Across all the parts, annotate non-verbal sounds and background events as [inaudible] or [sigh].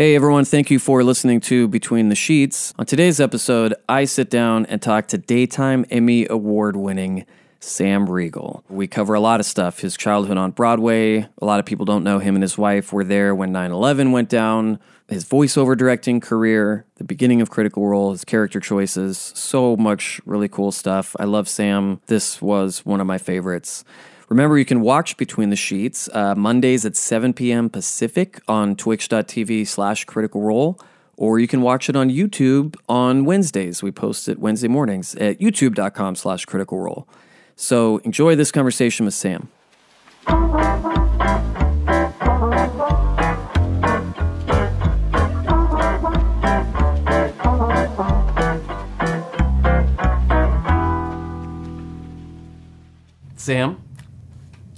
Hey everyone, thank you for listening to Between the Sheets. On today's episode, I sit down and talk to Daytime Emmy Award winning Sam Riegel. We cover a lot of stuff his childhood on Broadway. A lot of people don't know him and his wife were there when 9 11 went down, his voiceover directing career, the beginning of Critical Role, his character choices. So much really cool stuff. I love Sam. This was one of my favorites. Remember, you can watch Between the Sheets uh, Mondays at 7 p.m. Pacific on twitch.tv slash critical role, or you can watch it on YouTube on Wednesdays. We post it Wednesday mornings at youtube.com slash critical role. So enjoy this conversation with Sam. Sam,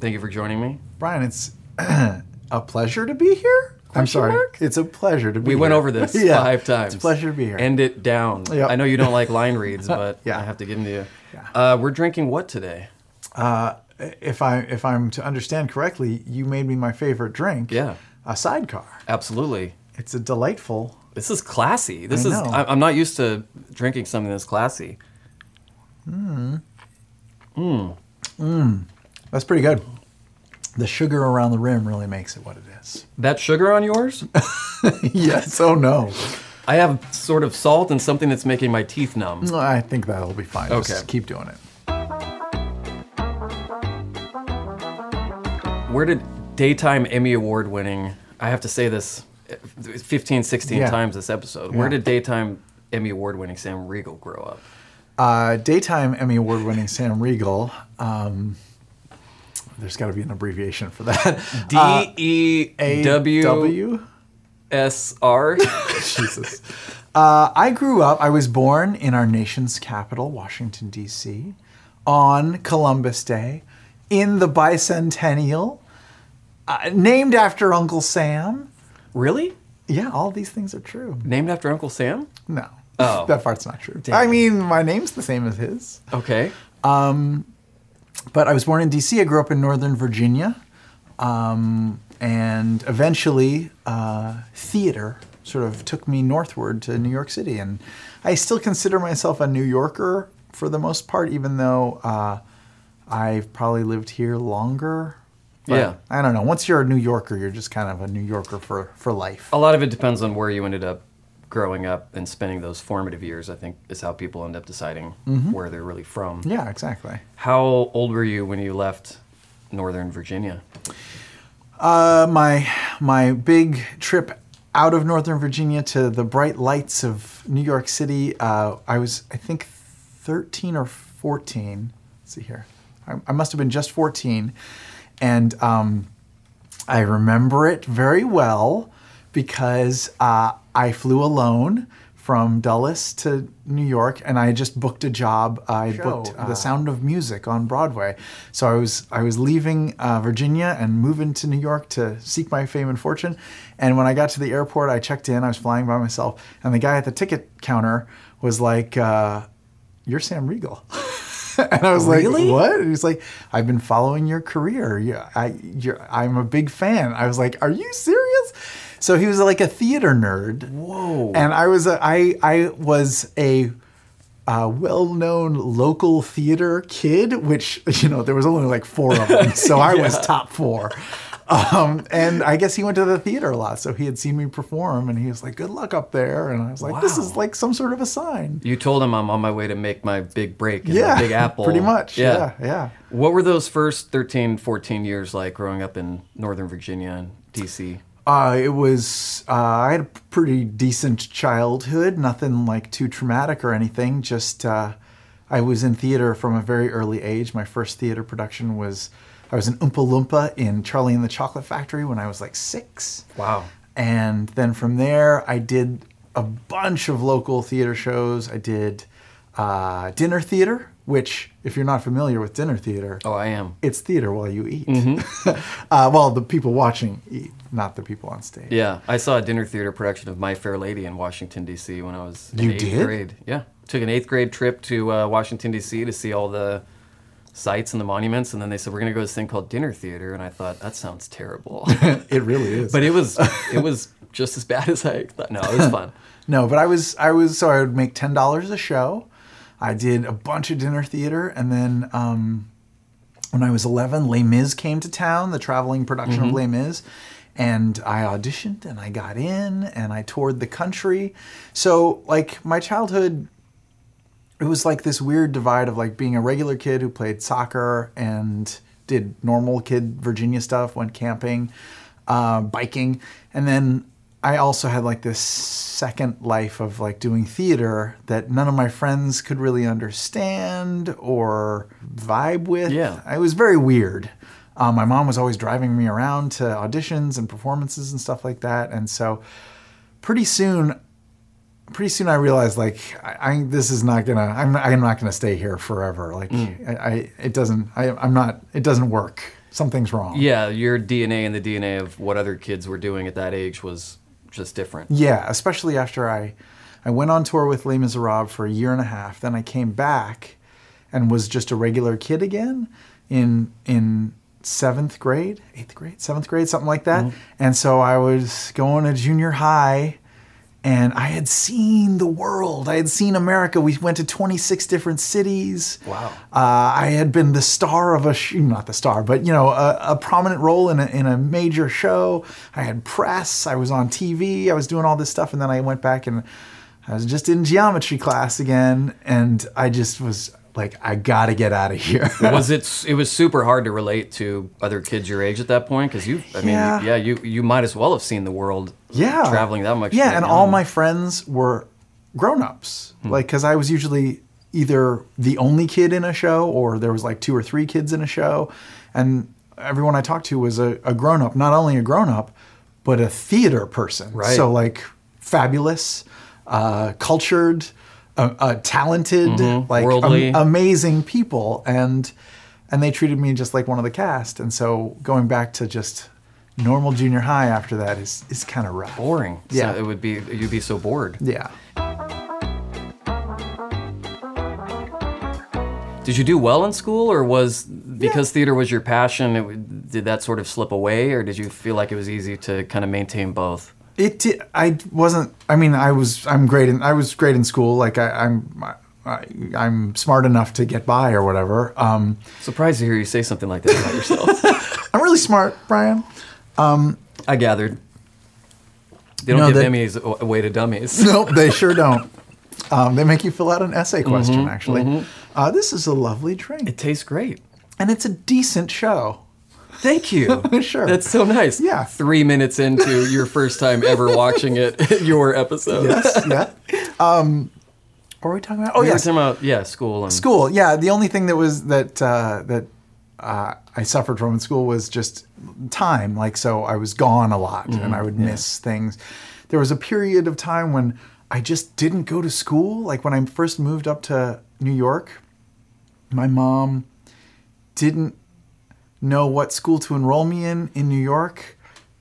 thank you for joining me. Brian, it's [clears throat] a pleasure to be here. I'm sorry. mark? It's a pleasure to be here. We here. went over this [laughs] Yeah, five times. It's a pleasure to be here. End it down. Yep. I know you don't like line [laughs] reads, but Yeah. I have to give them to you. Yeah. Uh, we're drinking what today? uh, if I if I'm to understand correctly, you made me my favorite drink. Yeah. A sidecar. Absolutely. It's a delightful. This is classy. This I is. know. I- I'm not used to drinking something that's classy. Mmm. Mmm. Mmm. That's pretty good. The sugar around the rim really makes it what it is. That sugar on yours? [laughs] yes. Oh no. I have sort of salt and something that's making my teeth numb. I think that'll be fine. Okay. Just keep doing it. Where did daytime Emmy award winning? I have to say this 15, 16 Yeah. times this episode. Where Yeah. did daytime Emmy award winning Sam Riegel grow up? Uh, daytime Emmy Award winning Sam Riegel. Um, there's got to be an abbreviation for that. [laughs] D E W W. S R. [laughs] Jesus. Uh, I grew up, I was born in our nation's capital, Washington, D.C., on Columbus Day, in the bicentennial, uh, named after Uncle Sam. Really? Yeah, all these things are true. Named after Uncle Sam? No. Oh. [laughs] that part's not true. Damn I mean, my name's the same as his. Okay. But I was born in D.C., I grew up in Northern Virginia. Um, and eventually, uh, theater sort of took me northward to New York City. And I still consider myself a New Yorker for the most part, even though uh, I've probably lived here longer. But Yeah. I don't know. Once you're a New Yorker, you're just kind of a New Yorker for, for life. A lot of it depends on where you ended up growing up and spending those formative years, I think, is how people end up deciding where they're really from. Yeah, exactly. How old were you when you left Northern Virginia? Uh, my my big trip out of Northern Virginia to the bright lights of New York City. Uh, I was, I think, 13 or 14. Let's see here. I, I must have been just 14, and um, I remember it very well because uh, I flew alone from Dulles to New York, and I just booked a job. I booked The Sound of Music on Broadway. So I was I was leaving uh, Virginia and moving to New York to seek my fame and fortune. And when I got to the airport, I checked in. I was flying by myself, and the guy at the ticket counter was like, uh, "You're Sam Riegel." [laughs] and I was Really? like, "What?" And he's like, "I've been following your career. Yeah, I, you're, I'm a big fan." I was like, "Are you serious?" So he was like a theater nerd. Whoa. And I was a, I I was a uh, well-known local theater kid, which you know there was only like four of them, so [laughs] I was top four. Um, and I guess he went to the theater a lot, so he had seen me perform, and he was like, "Good luck up there." And I was like, "This is like some sort of a sign." You told him I'm on my way to make my big break in Yeah, the Big [laughs] Apple. pretty much. Yeah, yeah. What were those first 13, 14 years like growing up in Northern Virginia and DC? Uh, it was uh, I had a pretty decent childhood, nothing like too traumatic or anything. Just uh, I was in theater from a very early age. My first theater production was I was an Oompa Loompa in Charlie and the Chocolate Factory when I was like six. Wow. And then from there, I did a bunch of local theater shows. I did uh, dinner theater, which, if you're not familiar with dinner theater, Oh, I am. it's theater while you eat. [laughs] uh, well, the people watching eat, not the people on stage. Yeah, I saw a dinner theater production of My Fair Lady in Washington D.C. when I was in You eighth did? grade. Yeah, took an eighth grade trip to uh, Washington D.C. to see all the sites and the monuments, and then they said we're gonna go to this thing called dinner theater, and I thought that sounds terrible, [laughs] It really is. but it was it was just as bad [laughs] as I thought. No, it was fun. [laughs] No, but I was I was so I would make ten dollars a show. I did a bunch of dinner theater, and then um, when I was eleven, Les Mis came to town, the traveling production of Les Mis, and I auditioned and I got in and I toured the country. So like my childhood, it was like this weird divide of like being a regular kid who played soccer and did normal kid Virginia stuff, went camping, uh, biking, and then I also had like this second life of like doing theater that none of my friends could really understand or vibe with. Yeah. it was very weird. Um, my mom was always driving me around to auditions and performances and stuff like that, and so pretty soon pretty soon I realized like I, I this is not gonna I'm I'm not gonna stay here forever. Like I, I it doesn't I I'm not it doesn't work. Something's wrong. Yeah, your DNA and the DNA of what other kids were doing at that age was just different. Yeah, especially after I I went on tour with Les Miserables for a year and a half. Then I came back and was just a regular kid again in in seventh grade, eighth grade, seventh grade, something like that. And so I was going to junior high and I had seen the world. I had seen America. We went to 26 different cities. Wow. Uh, I had been the star of a sh- not the star, but you know, a, a prominent role in a, in a major show. I had press. I was on TV. I was doing all this stuff, and then I went back and I was just in geometry class again, and I just was like, I gotta get out of here. was [laughs] it? It was super hard to relate to other kids your age at that point because you. I mean, Yeah. yeah. you you might as well have seen the world. yeah traveling that much. yeah and all my friends were grown-ups like because i was usually either the only kid in a show or there was like two or three kids in a show and everyone i talked to was a, a grown-up not only a grown-up but a theater person Right. so like fabulous uh, cultured uh, uh, talented like Mm-hmm. Worldly. amazing people and and they treated me just like one of the cast and so going back to just normal junior high after that is is kind of rough boring. Yeah. so it would be. You'd be so bored. yeah Did you do well in school, or was because theater was your passion? It, did that sort of slip away, or did you feel like it was easy to kind of maintain both? It I wasn't. I mean, I was. I'm great in. I was great in school. Like I, I'm. I, I'm smart enough to get by or whatever. Um, Surprised to hear you say something like that about yourself. [laughs] I'm really smart, Brian. I gathered. They don't No, give that- Emmys a- away to dummies. [laughs] Nope, they sure don't. [laughs] Um, they make you fill out an essay question. Mm-hmm, actually, uh, this is a lovely drink, It tastes great. and it's a decent show. Thank you. [laughs] Sure. That's so nice. Yeah. Three minutes into your first time ever [laughs] watching it, [laughs] your episode. Yes, yeah. Um, what were we talking about? Oh We were talking about yeah, school and school. Yeah, the only thing that was that uh, that uh, I suffered from in school was just time. Like, so I was gone a lot, and I would miss things. There was a period of time when I just didn't go to school. Like when I first moved up to New York, my mom didn't know what school to enroll me in in New York.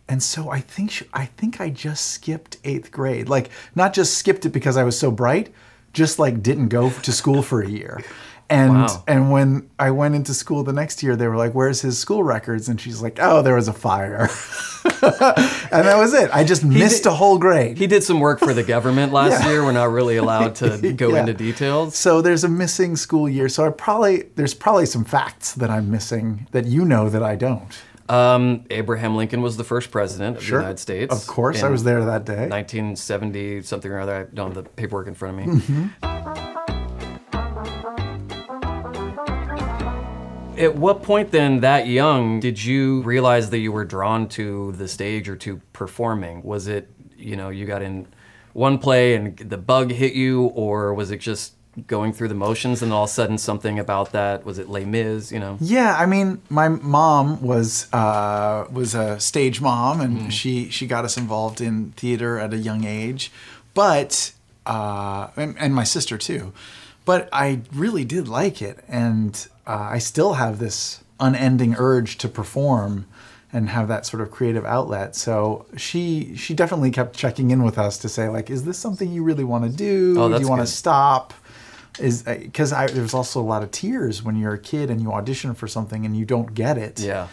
And so I think she, I think I just skipped eighth grade. Like not just skipped it because I was so bright, just like didn't go to school for a year. And Wow. and when I went into school the next year, they were like, "Where's his school records?" And she's like, "Oh, there was a fire." [laughs] and that was it. I just missed did- a whole grade. He did some work for the government [laughs] last Yeah. year. We're not really allowed to [laughs] go Yeah. into details. So there's a missing school year. So I probably there's probably some facts that I'm missing that you know that I don't. Um, Abraham Lincoln was the first president of Sure. the United States. Of course, I was there that day. 1970 something or other. I don't have the paperwork in front of me. Mm-hmm. At what point then, that young, did you realize that you were drawn to the stage or to performing? Was it, you know, you got in one play and the bug hit you, or was it just going through the motions and all of a sudden something about that? Was it Les Mis, you know? Yeah, I mean, my mom was uh, was a stage mom, and she she got us involved in theater at a young age. But uh, and, and my sister too. But I really did like it, and uh, I still have this unending urge to perform and have that sort of creative outlet. So she she definitely kept checking in with us to say like, is this something you really want to do? Oh, do you want to stop? is because there's also a lot of tears when you're a kid and you audition for something and you don't get it. Yeah.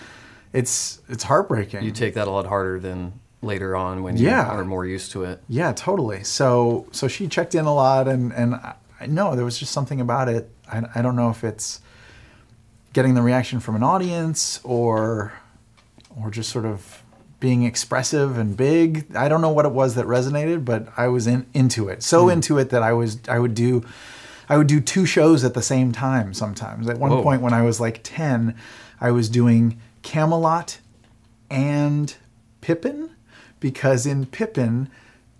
it's it's heartbreaking. You take that a lot harder than later on when you Yeah. are more used to it. Yeah, totally. So so she checked in a lot, and and Know there was just something about it. I, I don't know if it's getting the reaction from an audience or or just sort of being expressive and big. I don't know what it was that resonated, but I was in into it. So hmm. into it that I was I would do I would do two shows at the same time sometimes. At one Whoa. point when I was like 10, I was doing Camelot and Pippin because in Pippin,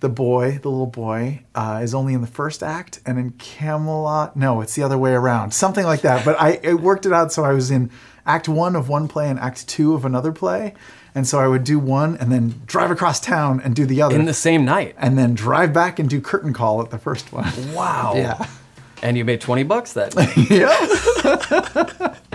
the boy, the little boy, uh, is only in the first act, and in Camelot, no, it's the other way around, something like that. But I, I worked it out so I was in Act One of one play and Act Two of another play, and so I would do one and then drive across town and do the other, In the same night. and then drive back and do curtain call at the first one. Wow. [laughs] Yeah. And you made 20 bucks that [laughs] night. yeah. [laughs]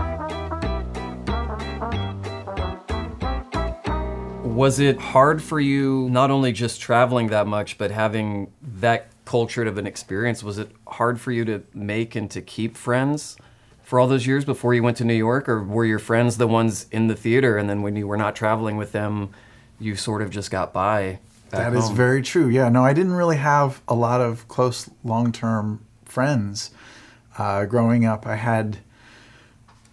Was it hard for you not only just traveling that much, but having that cultured of an experience? Was it hard for you to make and to keep friends for all those years before you went to New York? Or were your friends the ones in the theater and then when you were not traveling with them, you sort of just got by? That is home? very true. Yeah, no, I didn't really have a lot of close long term friends uh, growing up. I had,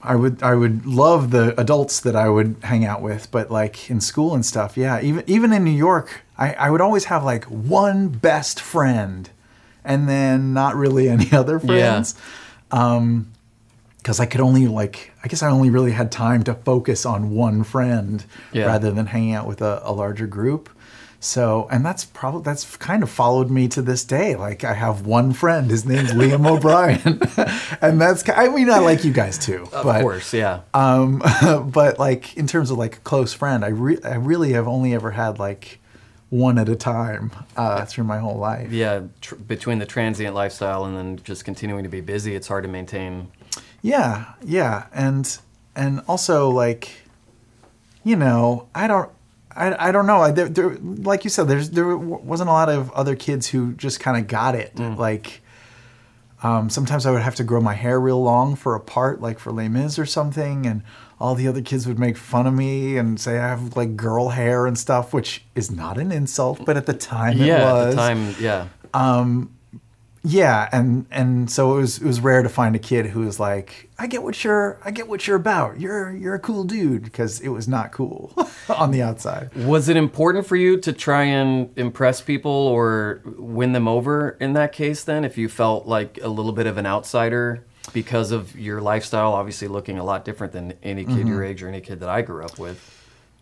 I would, I would love the adults that I would hang out with, but like in school and stuff, yeah, even even in New York, I, I would always have like one best friend, and then not really [laughs] any other friends. Um, because I could only like I guess I only really had time to focus on one friend Yeah. rather than hanging out with a, a larger group. So and that's probably that's kind of followed me to this day. Like I have one friend, his name's Liam O'Brien, [laughs] and that's I mean I like you guys too, Of but course, yeah. um, [laughs] but like in terms of like a close friend, I re- I really have only ever had like one at a time uh, through my whole life. yeah, tr- between the transient lifestyle and then just continuing to be busy, it's hard to maintain. Yeah, yeah, and and also like, you know, I don't, I, I don't know. I, there, there, like you said, there's there wasn't a lot of other kids who just kind of got it. Like, um, sometimes I would have to grow my hair real long for a part, like for Les Mis or something, and all the other kids would make fun of me and say I have like girl hair and stuff, which is not an insult, but at the time it yeah, at the time, yeah. Yeah, and and so it was it was rare to find a kid who was like, I get what you're I get what you're about. You're you're a cool dude because it was not cool [laughs] on the outside. Was it important for you to try and impress people or win them over in that case then if you felt like a little bit of an outsider because of your lifestyle obviously looking a lot different than any kid your age or any kid that I grew up with?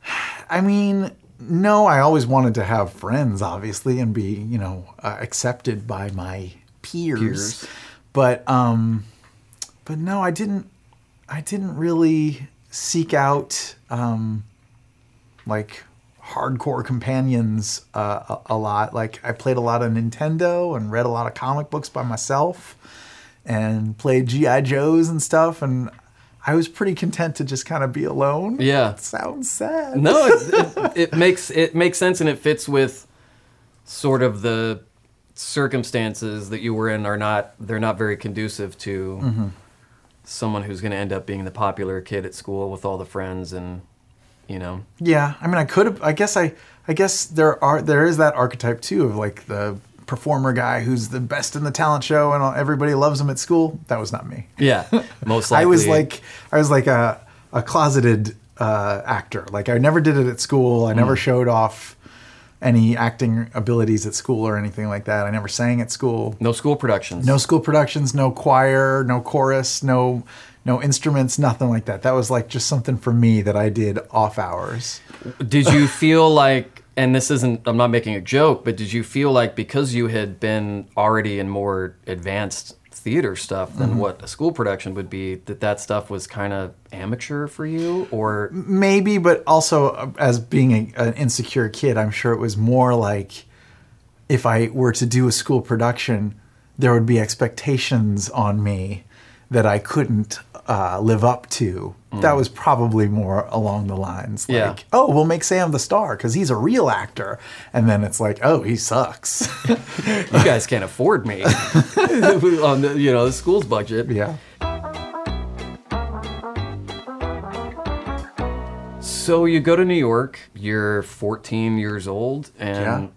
[sighs] I mean, no, I always wanted to have friends, obviously, and be you know uh, accepted by my peers. But um, but no, I didn't. I didn't really seek out um, like hardcore companions uh, a, a lot. Like I played a lot of Nintendo and read a lot of comic books by myself, and played GI Joes and stuff. And I was pretty content to just kind of be alone. Yeah. sounds sad. No, it, [laughs] it, it makes it makes sense and it fits with sort of the circumstances that you were in are not they're not very conducive to someone who's going to end up being the popular kid at school with all the friends and you know Yeah, I mean, I could have. I guess I. I guess there are there is that archetype too of like the performer guy who's the best in the talent show and all- everybody loves him at school. That was not me. yeah [laughs] most likely I was like I was like a a closeted uh, actor. Like I never did it at school. I Mm. never showed off any acting abilities at school or anything like that. I never sang at school. no school productions No school productions, no choir, no chorus, no no instruments, nothing like that. That was like just something for me that I did off hours. did you feel like and this isn't i'm not making a joke but did you feel like because you had been already in more advanced theater stuff than Mm-hmm. what a school production would be that that stuff was kind of amateur for you or maybe but also uh, as being a, an insecure kid i'm sure it was more like if i were to do a school production there would be expectations on me that i couldn't uh, live up to that was probably more along the lines like Yeah. oh we'll make sam the star because he's a real actor and then it's like oh he sucks [laughs] you guys can't afford me [laughs] on the you know the school's budget yeah So you go to New York. You're 14 years old, and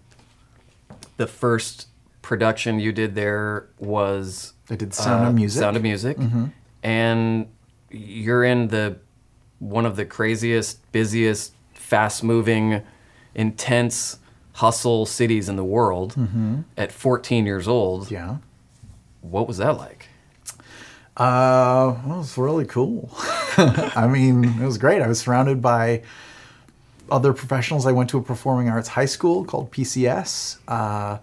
Yeah. the first production you did there was I did Sound of Music. Uh, Sound of Music, and you're in the one of the craziest, busiest, fast-moving, intense hustle cities in the world at 14 years old. Yeah. What was that like? Uh, well, it was really cool. [laughs] I mean, it was great. I was surrounded by other professionals. I went to a performing arts high school called PCS. Uh,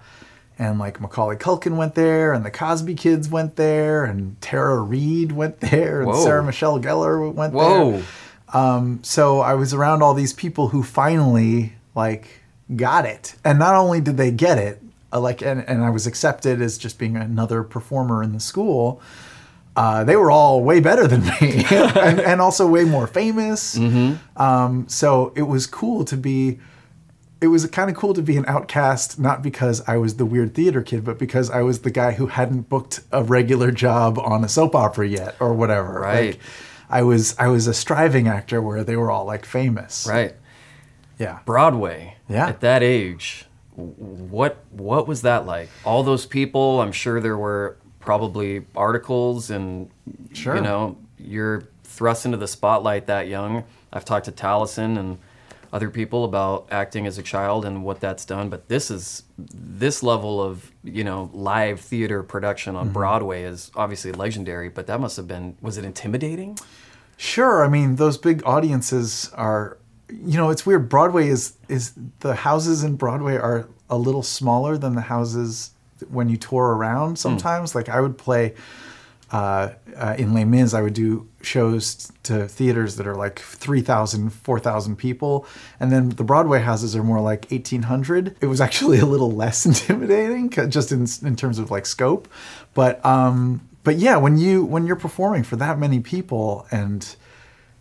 and like Macaulay Culkin went there, and the Cosby Kids went there, and Tara Reid went [laughs] there, and Whoa. Sarah Michelle Gellar went Whoa. there. Um, so I was around all these people who finally like got it, and not only did they get it, uh, like, and, and I was accepted as just being another performer in the school. Uh, they were all way better than me, [laughs] and, and also way more famous. Um, so it was cool to be. It was kind of cool to be an outcast, not because I was the weird theater kid, but because I was the guy who hadn't booked a regular job on a soap opera yet, or whatever. Right. Like, I was I was a striving actor where they were all like famous. Right. Yeah. Broadway. Yeah. At that age, what what was that like? All those people. I'm sure there were probably articles and Sure. you know you're thrust into the spotlight that young. I've talked to Taliesin and other people about acting as a child and what that's done, but this is this level of you know live theater production Mm-hmm. on Broadway is obviously legendary. But that must have been was it intimidating? Sure. I mean, those big audiences are, you know, it's weird. Broadway is is the houses in Broadway are a little smaller than the houses when you tour around. Sometimes, like I would play uh, uh, in Les Mis, I would do shows to theaters that are like 3,000, 4,000 people. And then the Broadway houses are more like 1,800. It was actually a little less [laughs] intimidating just in, in terms of like scope. But, um, but yeah, when you when you're performing for that many people and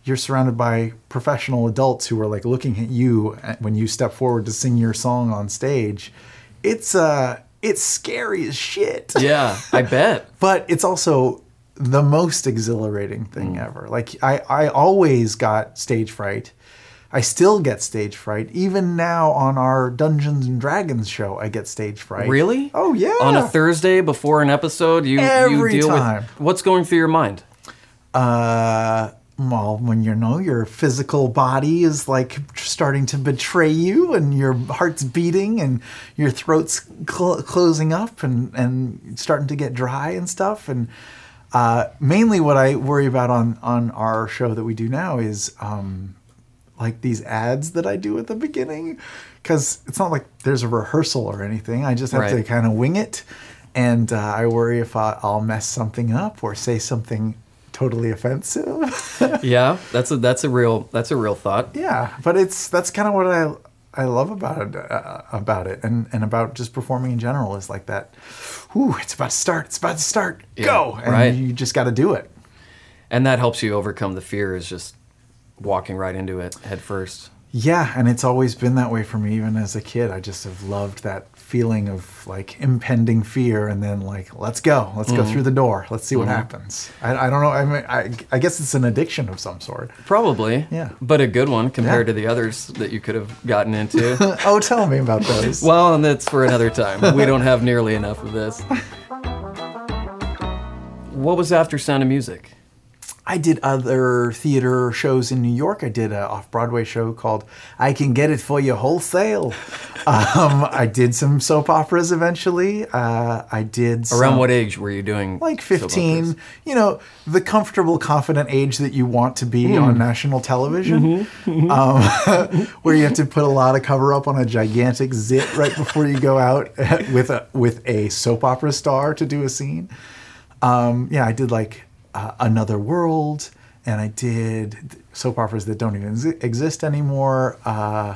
you're surrounded by professional adults who are like looking at you when you step forward to sing your song on stage, it's uh it's scary as shit. Yeah, I bet. [laughs] But it's also the most exhilarating thing ever. Like I I always got stage fright. I still get stage fright. Even now on our Dungeons and Dragons show, I get stage fright. Really? Oh yeah. On a Thursday before an episode, you Every you deal time. with what's going through your mind. uh well when you know your physical body is like starting to betray you and your heart's beating and your throat's cl- closing up and and starting to get dry and stuff. And uh, mainly what I worry about on on our show that we do now is um, like these ads that I do at the beginning because it's not like there's a rehearsal or anything. I just have to kind of wing it, and uh, I worry if I, I'll mess something up or say something totally offensive. [laughs] Yeah, that's a that's a real that's a real thought. yeah, but it's that's kind of what I I love about it uh, about it and and about just performing in general is like that. Ooh, it's about to start. It's about to start. Yeah, Go, and right. you just got to do it. And that helps you overcome the fear is just walking right into it head first. Yeah, and it's always been that way for me, even as a kid. I just have loved that feeling of like impending fear, and then like, let's go, let's Mm-hmm. go through the door, let's see what happens. I, I don't know. I mean, I, I guess it's an addiction of some sort. Probably. Yeah. But a good one compared Yeah. to the others that you could have gotten into. [laughs] oh, tell me about those. well, and that's for another time. We don't have nearly enough of this. [laughs] What was after Sound of Music? I did other theater shows in New York. I did an off Broadway show called I Can Get It For You Wholesale. [laughs] um, I did some soap operas eventually. Uh, I did some, Around what age were you doing like soap 15 operas? you know the comfortable confident age that you want to be on national television [laughs] um, [laughs] where you have to put a lot of cover up on a gigantic zit right before you go out with a with a soap opera star to do a scene um, yeah i did like uh, another world and i did soap operas that don't even exist anymore uh,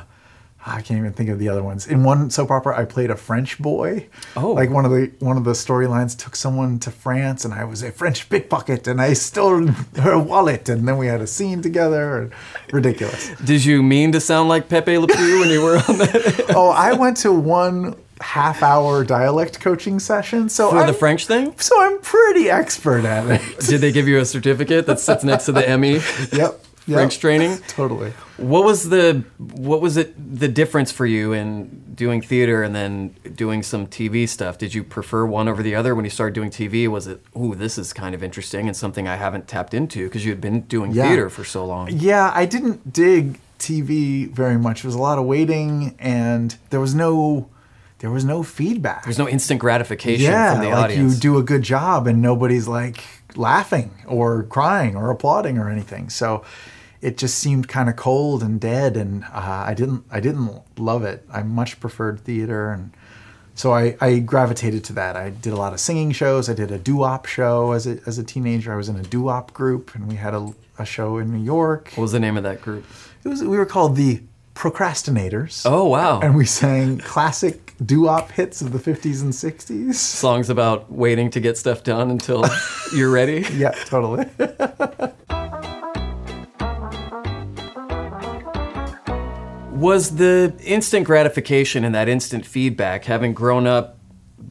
I can't even think of the other ones. In one soap opera, I played a French boy. Oh. like one of the one of the storylines took someone to France, and I was a French pickpocket, and I stole her wallet, and then we had a scene together. Ridiculous. Did you mean to sound like Pepe Le Pew when you were on that [laughs] oh, I went to one half hour dialect coaching session, so for the I'm- French thing? So I'm pretty expert at it. Did they give you a certificate that sits next to the Emmy? [laughs] yep. Yep. Frank's training. Totally. What was the what was it the difference for you in doing theater and then doing some TV stuff? Did you prefer one over the other when you started doing TV? Was it, ooh, this is kind of interesting and something I haven't tapped into because you had been doing Yeah. theater for so long? Yeah, I didn't dig TV very much. There was a lot of waiting, and there was no there was no feedback. There's no instant gratification yeah, from the like audience. you do a good job, and nobody's like laughing or crying or applauding or anything. So it just seemed kind of cold and dead, and uh, I didn't I didn't love it. I much preferred theater, and so I, I gravitated to that. I did a lot of singing shows. I did a doo-wop show as a as a teenager. I was in a doo-wop group, and we had a, a show in New York. what was the name of that group? It was we were called the Procrastinators. Oh, wow. And we sang classic doo-wop hits of the 50s and 60s. Songs about waiting to get stuff done until [laughs] you're ready. Yeah, totally. Was the instant gratification and that instant feedback, having grown up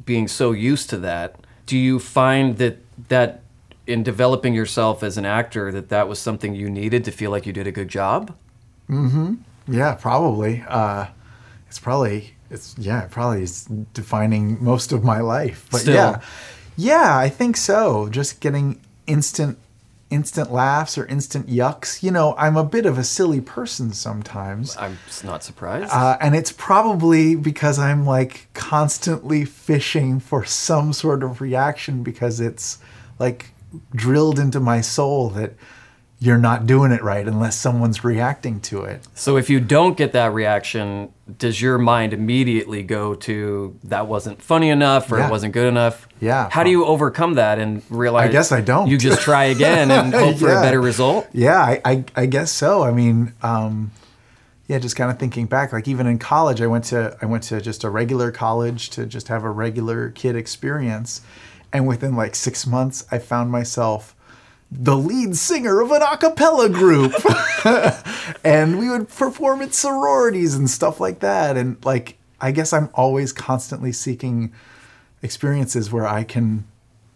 being so used to that, do you find that that in developing yourself as an actor that that was something you needed to feel like you did a good job? Mm-hmm. Yeah, probably. Uh, it's probably it's yeah, it probably is defining most of my life. But Still. yeah, yeah, I think so. Just getting instant instant laughs or instant yucks. You know, I'm a bit of a silly person sometimes. I'm not surprised. Uh, and it's probably because I'm like constantly fishing for some sort of reaction because it's like drilled into my soul that you're not doing it right unless someone's reacting to it. so if you don't get that reaction, does your mind immediately go to that wasn't funny enough or Yeah. it wasn't good enough? Yeah. How do you overcome that and realize? I guess I don't. You just try again and [laughs] hope for a better result. Yeah, I, I, I guess so. I mean, um, yeah, just kind of thinking back, like even in college, I went to I went to just a regular college to just have a regular kid experience, and within like six months, I found myself the lead singer of an a cappella group, [laughs] and we would perform at sororities and stuff like that. And like, I guess I'm always constantly seeking experiences where I can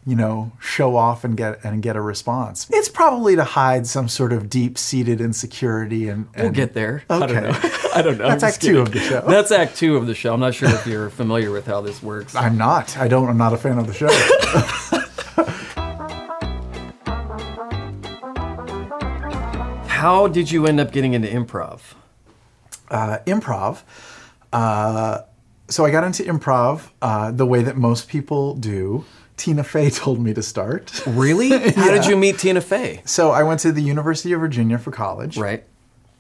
you know, show off and get and get a response. It's probably to hide some sort of deep-seated insecurity and, and We'll get there. I don't know. [laughs] I don't know. [laughs] That's act two of the show. That's act two of the show. I'm not sure if you're familiar with how this works. I'm not. I don't. I'm not a fan of the show. How did you end up getting into improv? uh, improv. Uh, so I got into improv uh, the way that most people do. Tina Fey [laughs] told me to start. Really? [laughs] How did you meet Tina Fey? So I went to the University of Virginia for college. Right.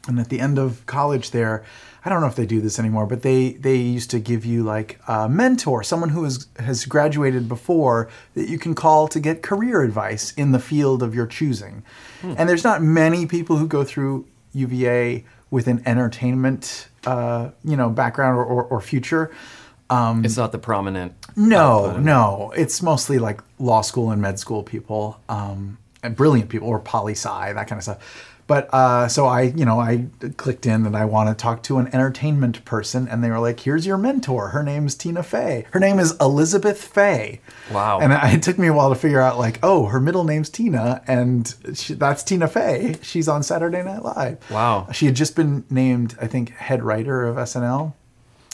And at the end of college there, I don't know if they do this anymore, but they they used to give you like a mentor, someone who has has graduated before that you can call to get career advice in the field of your choosing. And there's not many people who go through UVA with an entertainment uh, you know background or, or, or future. Um, It's not the prominent. no, no. It's mostly like law school and med school people, um, and brilliant people, or poli sci, that kind of stuff. But uh, so I, you know, I clicked in that I want to talk to an entertainment person, and they were like, "Here's your mentor. Her name's Tina Fey. Her name is Elizabeth Fey." Wow. And it took me a while to figure out, like, oh, her middle name's Tina, and she, that's Tina Fey. She's on Saturday Night Live. Wow. She had just been named, I think, head writer of SNL.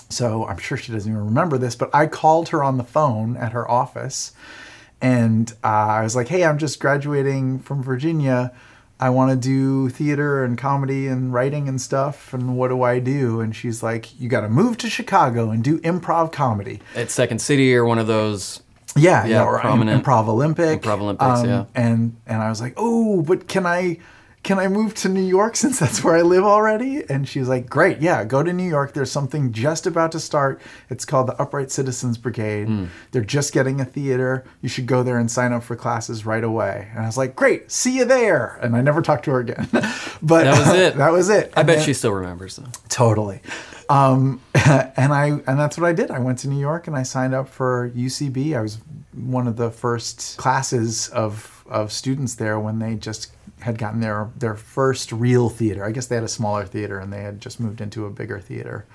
So I'm sure she doesn't even remember this, but I called her on the phone at her office and uh, I was like, hey, I'm just graduating from Virginia. I want to do theater and comedy and writing and stuff. And what do I do? And she's like, you got to move to Chicago and do improv comedy. At Second City or one of those. Yeah, Yeah, yeah, or prominent- Improv Olympic. Improv Olympics, um, yeah. And and I was like, oh, but can I can I move to New York [laughs] since that's where I live already? And she was like, great, yeah, go to New York. There's something just about to start. It's called the Upright Citizens Brigade. Hmm. They're just getting a theater. You should go there and sign up for classes right away. And I was like, great, see you there. And I never talked to her again. [laughs] but That was it. [laughs] that was it. I And bet then- she still remembers though. Totally. Um, and I and that's what I did. I went to New York and I signed up for UCB. I was one of the first classes of of students there when they just had gotten their their first real theater. I guess they had a smaller theater and they had just moved into a bigger theater.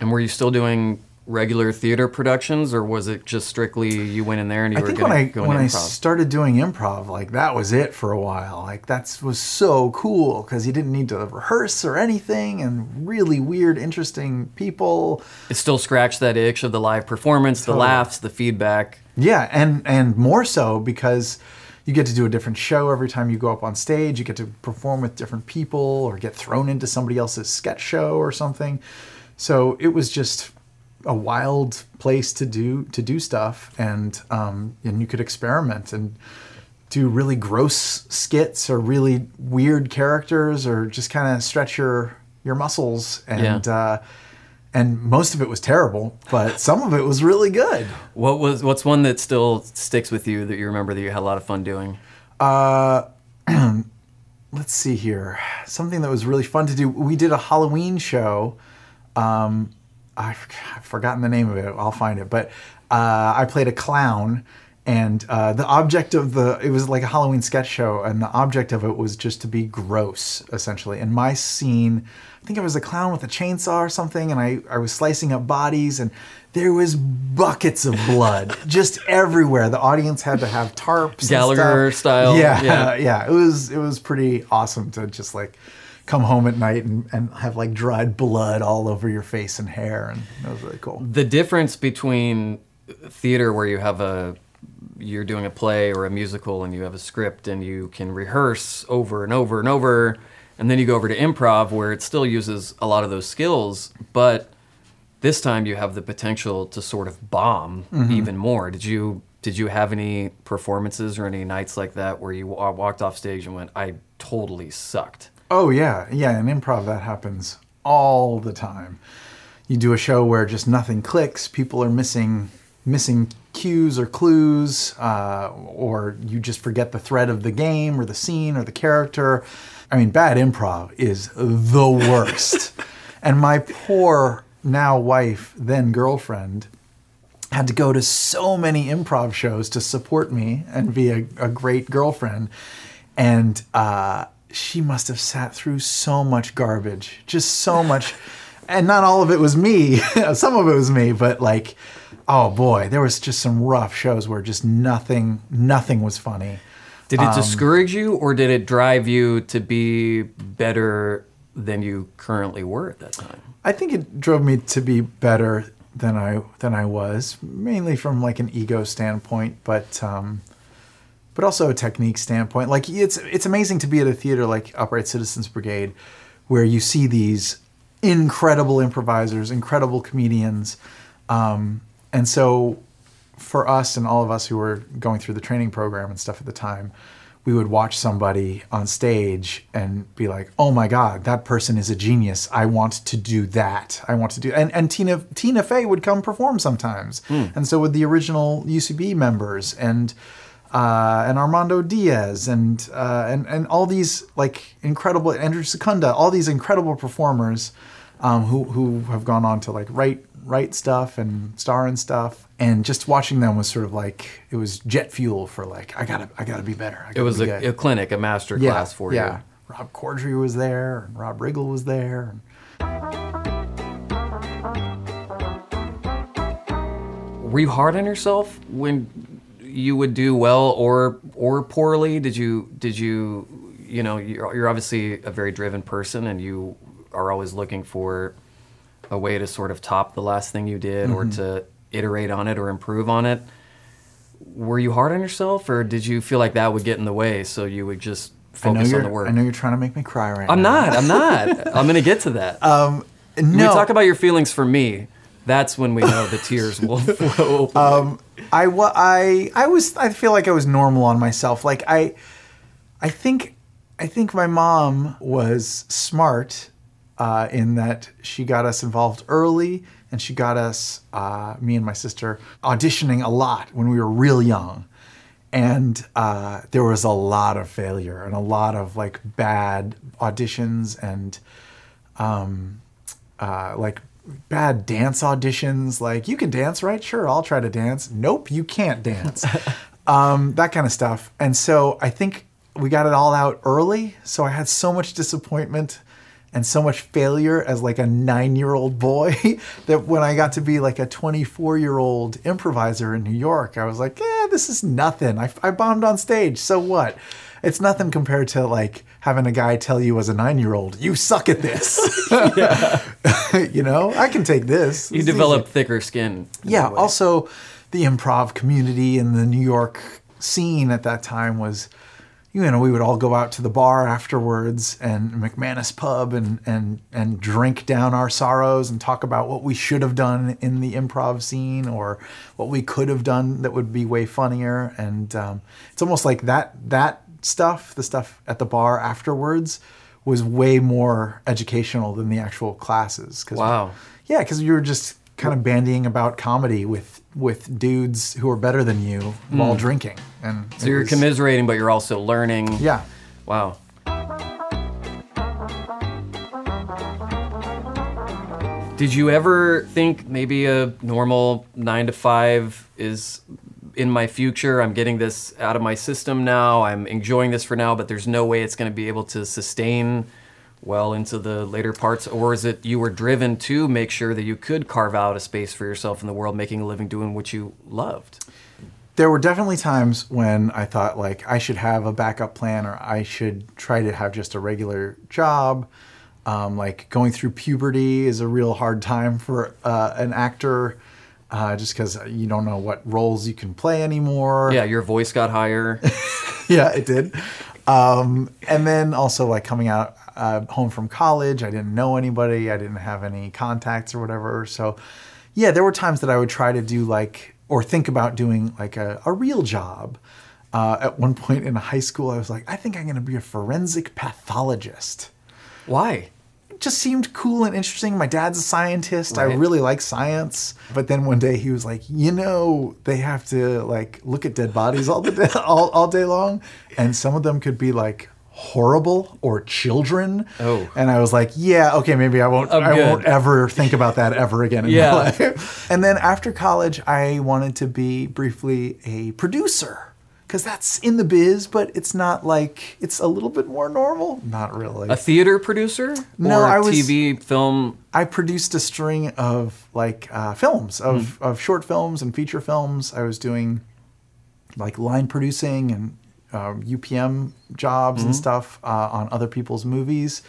And were you still doing regular theater productions, or was it just strictly you went in there and you I were think when I when I started doing improv, like that was it for a while. Like that was so cool because you didn't need to rehearse or anything, and really weird, interesting people. it still scratched that itch of the live performance, the laughs, the feedback. Yeah, and and more so because you get to do a different show every time you go up on stage. You get to perform with different people or get thrown into somebody else's sketch show or something. So it was just a wild place to do to do stuff, and um, and you could experiment and do really gross skits or really weird characters or just kind of stretch your your muscles and. Yeah. Uh, and most of it was terrible, but some of it was really good. What was what's one that still sticks with you that you remember that you had a lot of fun doing? [clears throat] let's see here. Something that was really fun to do. We did a halloween show. Um, I've, I've forgotten the name of it. I'll find it. But uh, i played a clown and uh, the object of the it was like a halloween sketch show and the object of it was just to be gross essentially and my scene i think i was a clown with a chainsaw or something and i, I was slicing up bodies and there was buckets of blood [laughs] just everywhere the audience had to have tarps Gallagher style, yeah yeah. [laughs] yeah, it was it was pretty awesome to just like come home at night and, and have like dried blood all over your face and hair, and it was really cool. The difference between theater where you have a you're doing a play or a musical and you have a script and you can rehearse over and over and over and then you go over to improv where it still uses a lot of those skills but this time you have the potential to sort of bomb mm-hmm. even more did you did you have any performances or any nights like that where you walked off stage and went i totally sucked Oh yeah, yeah. In improv, that happens all the time. You do a show where just nothing clicks. People are missing missing cues or clues, uh, or you just forget the thread of the game or the scene or the character. I mean, bad improv is the [laughs] worst. and my poor now wife, then girlfriend, had to go to so many improv shows to support me and be a, a great girlfriend. And uh, she must have sat through so much garbage, just so much. And not all of it was me. [laughs] some of it was me, but like, oh boy, there was just some rough shows where just nothing, nothing was funny. Did Um, it discourage you, or did it drive you to be better than you currently were at that time? I think it drove me to be better than I than I was, mainly from like an ego standpoint, but um, but also a technique standpoint. Like it's it's amazing to be at a theater like Upright Citizens Brigade, where you see these incredible improvisers, incredible comedians, um, and so for us and all of us who were going through the training program and stuff at the time, we would watch somebody on stage and be like, "Oh my God, that person is a genius! I want to do that. I want to do." And and Tina Tina Fey would come perform sometimes, and so would the original UCB members and uh, and Armando Diaz and uh, and and all these like incredible Andrew Secunda, all these incredible performers um, who who have gone on to like write write stuff and star and stuff, and just watching them was sort of like it was jet fuel for like I gotta I gotta be better. I It gotta was be a, a clinic, a master yeah, class for yeah. you. Rob Corddry was there, and Rob Riggle was there. Were you hard on yourself when you would do well or or poorly? Did you did you you know you're, you're obviously a very driven person and you are always looking for a way to sort of top the last thing you did or Mm-hmm. to iterate on it or improve on it. Were you hard on yourself or did you feel like that would get in the way so you would just focus on the work? I know you're trying to make me cry right now. I'm not. I'm not. [laughs] I'm going to get to that. Um, When no, we talk about your feelings for me, that's when we know the tears will [laughs] flow. Um, I, wa- I, I was, I feel like I was normal on myself. Like I, I think, I think my mom was smart uh, in that she got us involved early and she got us, uh, me and my sister, auditioning a lot when we were real young. And uh, there was a lot of failure and a lot of like bad auditions and um, uh, like bad dance auditions. Like, you can dance, right? Sure, I'll try to dance. Nope, you can't dance. [laughs] um, that kind of stuff. And so I think we got it all out early. So I had so much disappointment and so much failure as like a nine year old boy [laughs] that when I got to be like a 24 year old improviser in New York, I was like, yeah, this is nothing. I, I bombed on stage. So what? It's nothing compared to like having a guy tell you as a nine year old, you suck at this. [laughs] you know, I can take this. You It's easy. develop thicker skin. Yeah. Also, the improv community in the New York scene at that time was, you know, we would all go out to the bar afterwards and McManus Pub and and and drink down our sorrows and talk about what we should have done in the improv scene or what we could have done that would be way funnier. And um, it's almost like that that stuff, the stuff at the bar afterwards, was way more educational than the actual classes. 'cause Wow. yeah, because you were just kind of bandying about comedy with with dudes who are better than you while drinking, and Hmm. So you're commiserating, but you're also learning. Yeah, Wow. Did you ever think maybe a normal nine to five is in my future? I'm getting this out of my system now. I'm enjoying this for now, but there's no way it's going to be able to sustain well into the later parts. Or is it you were driven to make sure that you could carve out a space for yourself in the world, making a living doing what you loved? there were definitely times when I thought like I should have a backup plan, or I should try to have just a regular job. Um, like going through puberty is a real hard time for uh, an actor, uh, just because you don't know what roles you can play anymore. Yeah, your voice got higher. [laughs] yeah, it did. Um, and then also like coming out uh, home from college, I didn't know anybody, I didn't have any contacts or whatever. So, yeah, there were times that I would try to do like or think about doing like a, a real job. Uh, at one [laughs] point in high school, I was like, I think I'm going to be a forensic pathologist. Why? It just seemed cool and interesting. My dad's a scientist. I really like science. But then one day he was like, you know, they have to like look at dead bodies all the day, [laughs] all, all day long, and some of them could be like horrible or children. Oh. And I was like, yeah, okay, maybe I won't I'm I good. won't ever think about that ever again in Yeah. my life. [laughs] And then after college, I wanted to be briefly a producer. Because that's in the biz, but it's not like it's a little bit more normal. Not really. A theater producer? No, or I was- TV, film. I produced a string of like uh, films of, of short films and feature films. I was doing like line producing and um, UPM jobs and stuff uh, on other people's movies,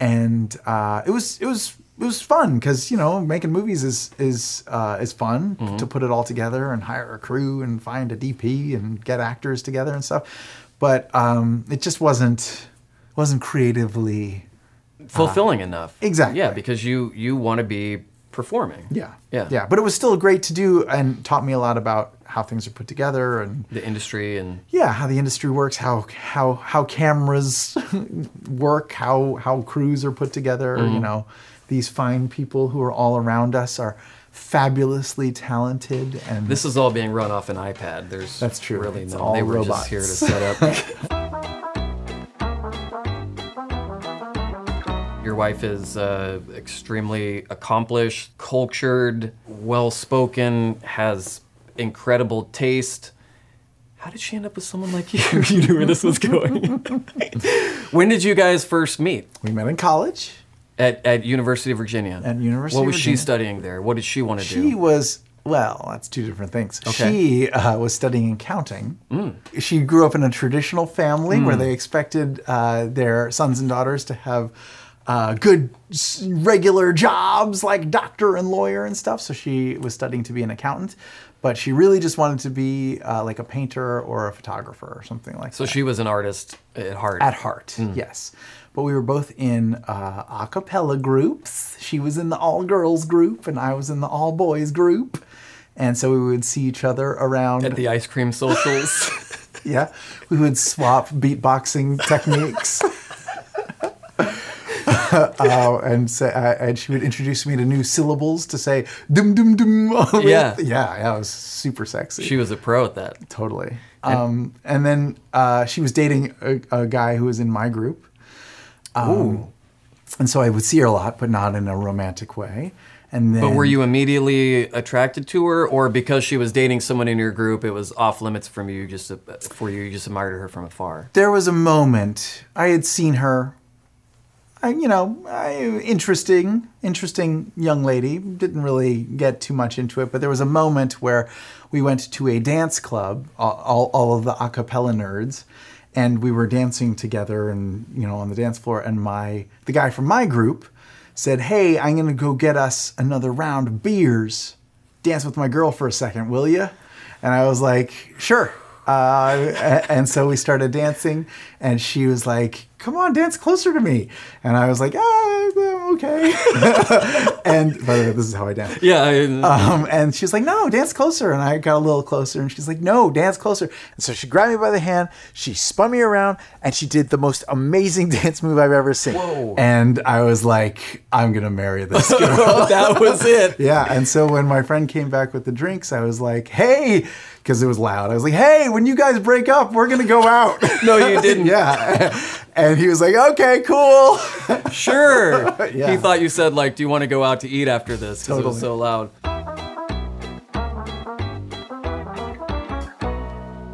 and uh, it was it was it was fun because you know making movies is is uh, is fun to put it all together and hire a crew and find a DP and get actors together and stuff, but um, it just wasn't wasn't creatively fulfilling enough. exactly. Yeah, because you you want to be performing. Yeah. Yeah. Yeah. But it was still great to do and taught me a lot about how things are put together and The industry and yeah, how the industry works, how how how cameras [laughs] work, how how crews are put together, Mm-hmm. you know. These fine people who are all around us are fabulously talented and this is all being run off an iPad. There's That's true. Really It's no. all they were robots. just here to set up. [laughs] Your wife is uh, extremely accomplished, cultured, well spoken, has incredible taste. How did she end up with someone like you? [laughs] you knew where this was going. [laughs] when did you guys first meet? we met in college. At, at University of Virginia. At University of Virginia. What was she studying there? What did she want to She do? She was well. That's two different things. Okay. She uh, was studying accounting. She grew up in a traditional family where they expected uh, their sons and daughters to have uh, good regular jobs like doctor and lawyer and stuff. So she was studying to be an accountant, but she really just wanted to be uh, like a painter or a photographer or something like So that. So she was an artist at heart. At heart, yes. But we were both in uh, a cappella groups. She was in the all girls group, and I was in the all boys group. And so we would see each other around. at the ice cream socials. [laughs] yeah, we would swap beatboxing techniques. [laughs] [laughs] uh, and say, uh, and she would introduce me to new syllables to say dum dum dum. [laughs] Yeah. yeah, yeah. It was super sexy. she was a pro at that. Totally. Um, and then uh, she was dating a, a guy who was in my group. Um, And so I would see her a lot, but not in a romantic way. And then, But were you immediately attracted to her, or because she was dating someone in your group, it was off limits from you? Just for you, you just admired her from afar. There was a moment I had seen her You know, I, interesting, interesting young lady. Didn't really get too much into it, but there was a moment where we went to a dance club, all, all, all of the a cappella nerds, and we were dancing together and, you know, on the dance floor. And my, the guy from my group said, Hey, I'm going to go get us another round of beers. Dance with my girl for a second, will you? And I was like, Sure. Uh, and so we started dancing, and she was like, "Come on, dance closer to me." And I was like, "Ah, I'm okay." [laughs] and by the way, this is how I dance. Yeah. I, Um, and she's like, "No, dance closer." And I got a little closer, and she's like, "No, dance closer." And so she grabbed me by the hand, she spun me around, and she did the most amazing [laughs] dance move I've ever seen. Whoa. And I was like, "I'm gonna marry this [laughs] girl." that was it. Yeah, and so when my friend came back with the drinks, I was like, "Hey," because it was loud. I was like, "Hey, when you guys break up, we're gonna go out." No, you didn't. yeah, and he was like, "Okay, cool." [laughs] Sure. Yeah. He thought you said like, "Do you want to go out to eat after this?" Because it was so loud.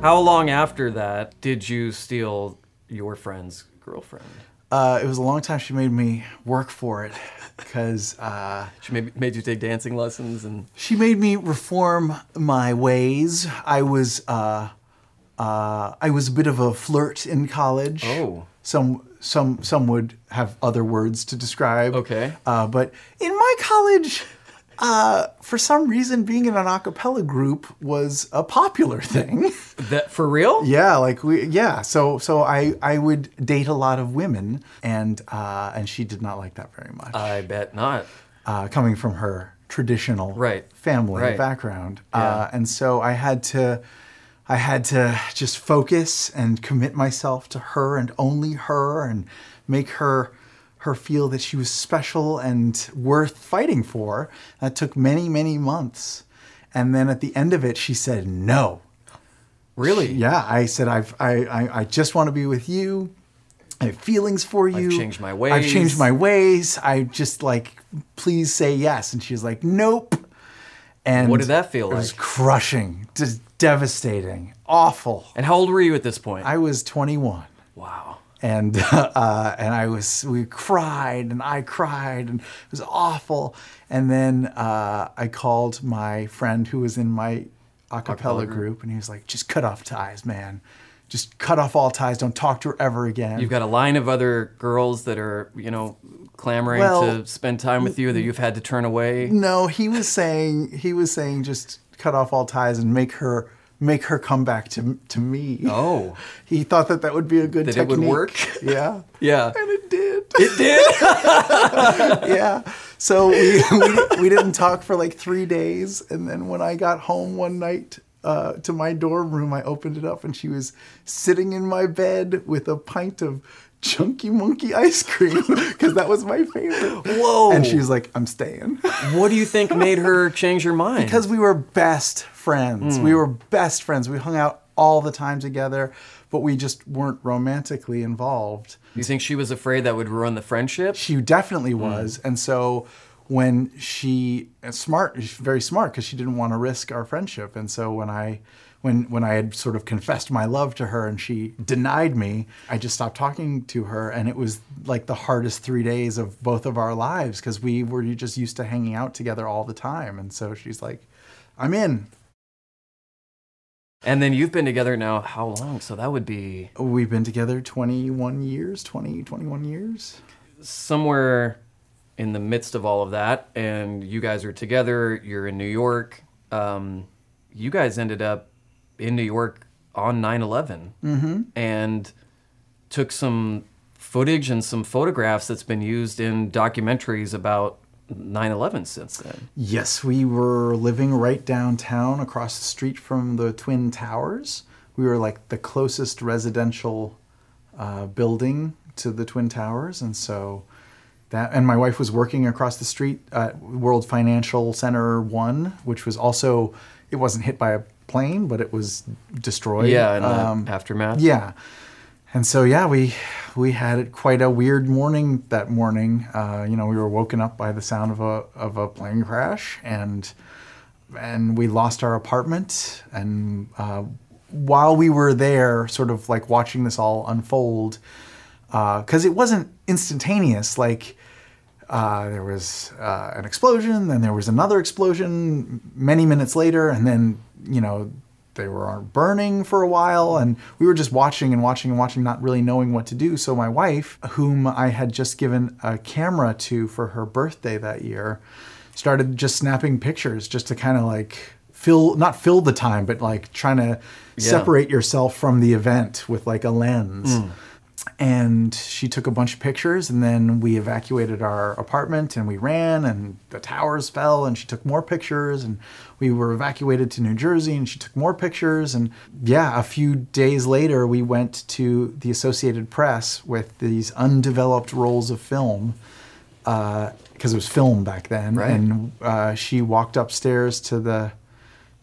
How long after that did you steal your friend's girlfriend? Uh, it was a long time. She made me work for it because uh, She made, made you take dancing lessons and she made me reform my ways. I was uh, uh, I was a bit of a flirt in college. Oh. Some some some would have other words to describe. Okay. Uh, but in my college, uh, for some reason, being in an a cappella group was a popular thing. [laughs] that for real? yeah, like we yeah. So so I I would date a lot of women, and uh, and she did not like that very much I bet not. uh, coming from her traditional Right. family Right. background. Yeah. Uh, and so I had to, I had to just focus and commit myself to her and only her, and make her her feel that she was special and worth fighting for. That took many many months, and then at the end of it, she said no. Really? Yeah, I said I've I I, I just want to be with you. I have feelings for you. I've changed my ways. I've changed my ways. I just like please say yes. And she's like, nope. And What did that feel like? It was crushing, just devastating, awful. And how old were you at this point? I was 21 wow. and [laughs] uh, and I was we cried and I cried and it was awful. And then uh, I called my friend who was in my a cappella group, and he was like, "Just cut off ties, man. Just cut off all ties. Don't talk to her ever again." You've got a line of other girls that are, you know, clamoring Well, to spend time with you that you've had to turn away. no, he was saying he was saying just cut off all ties and make her make her come back to to me. Oh. [laughs] he thought that that would be a good That it would work? [laughs] Yeah, Yeah. and it did. It did? [laughs] yeah. So we, we we didn't talk for like three days, and then when I got home one night uh, to my dorm room, I opened it up, and she was sitting in my bed with a pint of Chunky Monkey ice cream [laughs] because that was my favorite. Whoa. And she was like, "I'm staying." [laughs] what do you think made her change her mind? because we were best friends. We hmm. were best friends. We hung out all the time together, but we just weren't romantically involved. you think she was afraid that would ruin the friendship? She definitely hmm. was. And so when she smart, she's very smart because she didn't want to risk our friendship. And so when I when when I had sort of confessed my love to her and she denied me, I just stopped talking to her and it was like the hardest 3 days of both of our lives because we were just used to hanging out together all the time. And so she's like, "I'm in." And then you've been together now how long? So that would be We've been together 21 years, 20, 21 years. somewhere in the midst of all of that, and you guys are together. You're in New York. Um, you guys ended up in New York on 9 11 and took some footage and some photographs that's been used in documentaries about 9 11 since then. Yes, we were living right downtown across the street from the Twin Towers. We were like the closest residential uh, building to the Twin Towers. And so that, and my wife was working across the street at World Financial Center 1, which was also, it wasn't hit by a plane, but it was destroyed. Yeah, in the Um, aftermath. yeah. And so yeah, we we had quite a weird morning that morning. Uh, you know, we were woken up by the sound of a of a plane crash, and and we lost our apartment. And uh, while we were there, sort of like watching this all unfold, because it wasn't instantaneous. Like uh, there was uh, an explosion, then there was another explosion many minutes later, and then you know they were burning for a while, and we were just watching and watching and watching, not really knowing what to do. So my wife, whom I had just given a camera to for her birthday that year, started just snapping pictures just to kind of like fill not fill the time but like trying to Yeah. separate yourself from the event with like a lens and she took a bunch of pictures and then we evacuated our apartment and we ran and the towers fell and she took more pictures and we were evacuated to New Jersey and she took more pictures and yeah a few days later we went to the Associated Press with these undeveloped rolls of film because it was film back then Right. and uh, she walked upstairs to the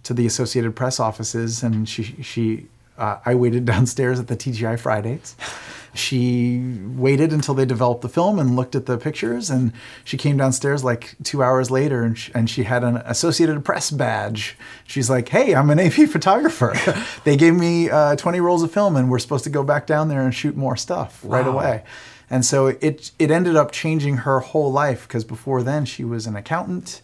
to the Associated Press offices, and she she uh, I waited [laughs] downstairs at the TGI Fridays. She waited until they developed the film and looked at the pictures, and she came downstairs like two hours later, and she, and she had an Associated Press badge. She's like, "Hey, I'm an AP photographer. [laughs] they gave me uh, 20 rolls of film, and we're supposed to go back down there and shoot more stuff right away." And so it it ended up changing her whole life because before then she was an accountant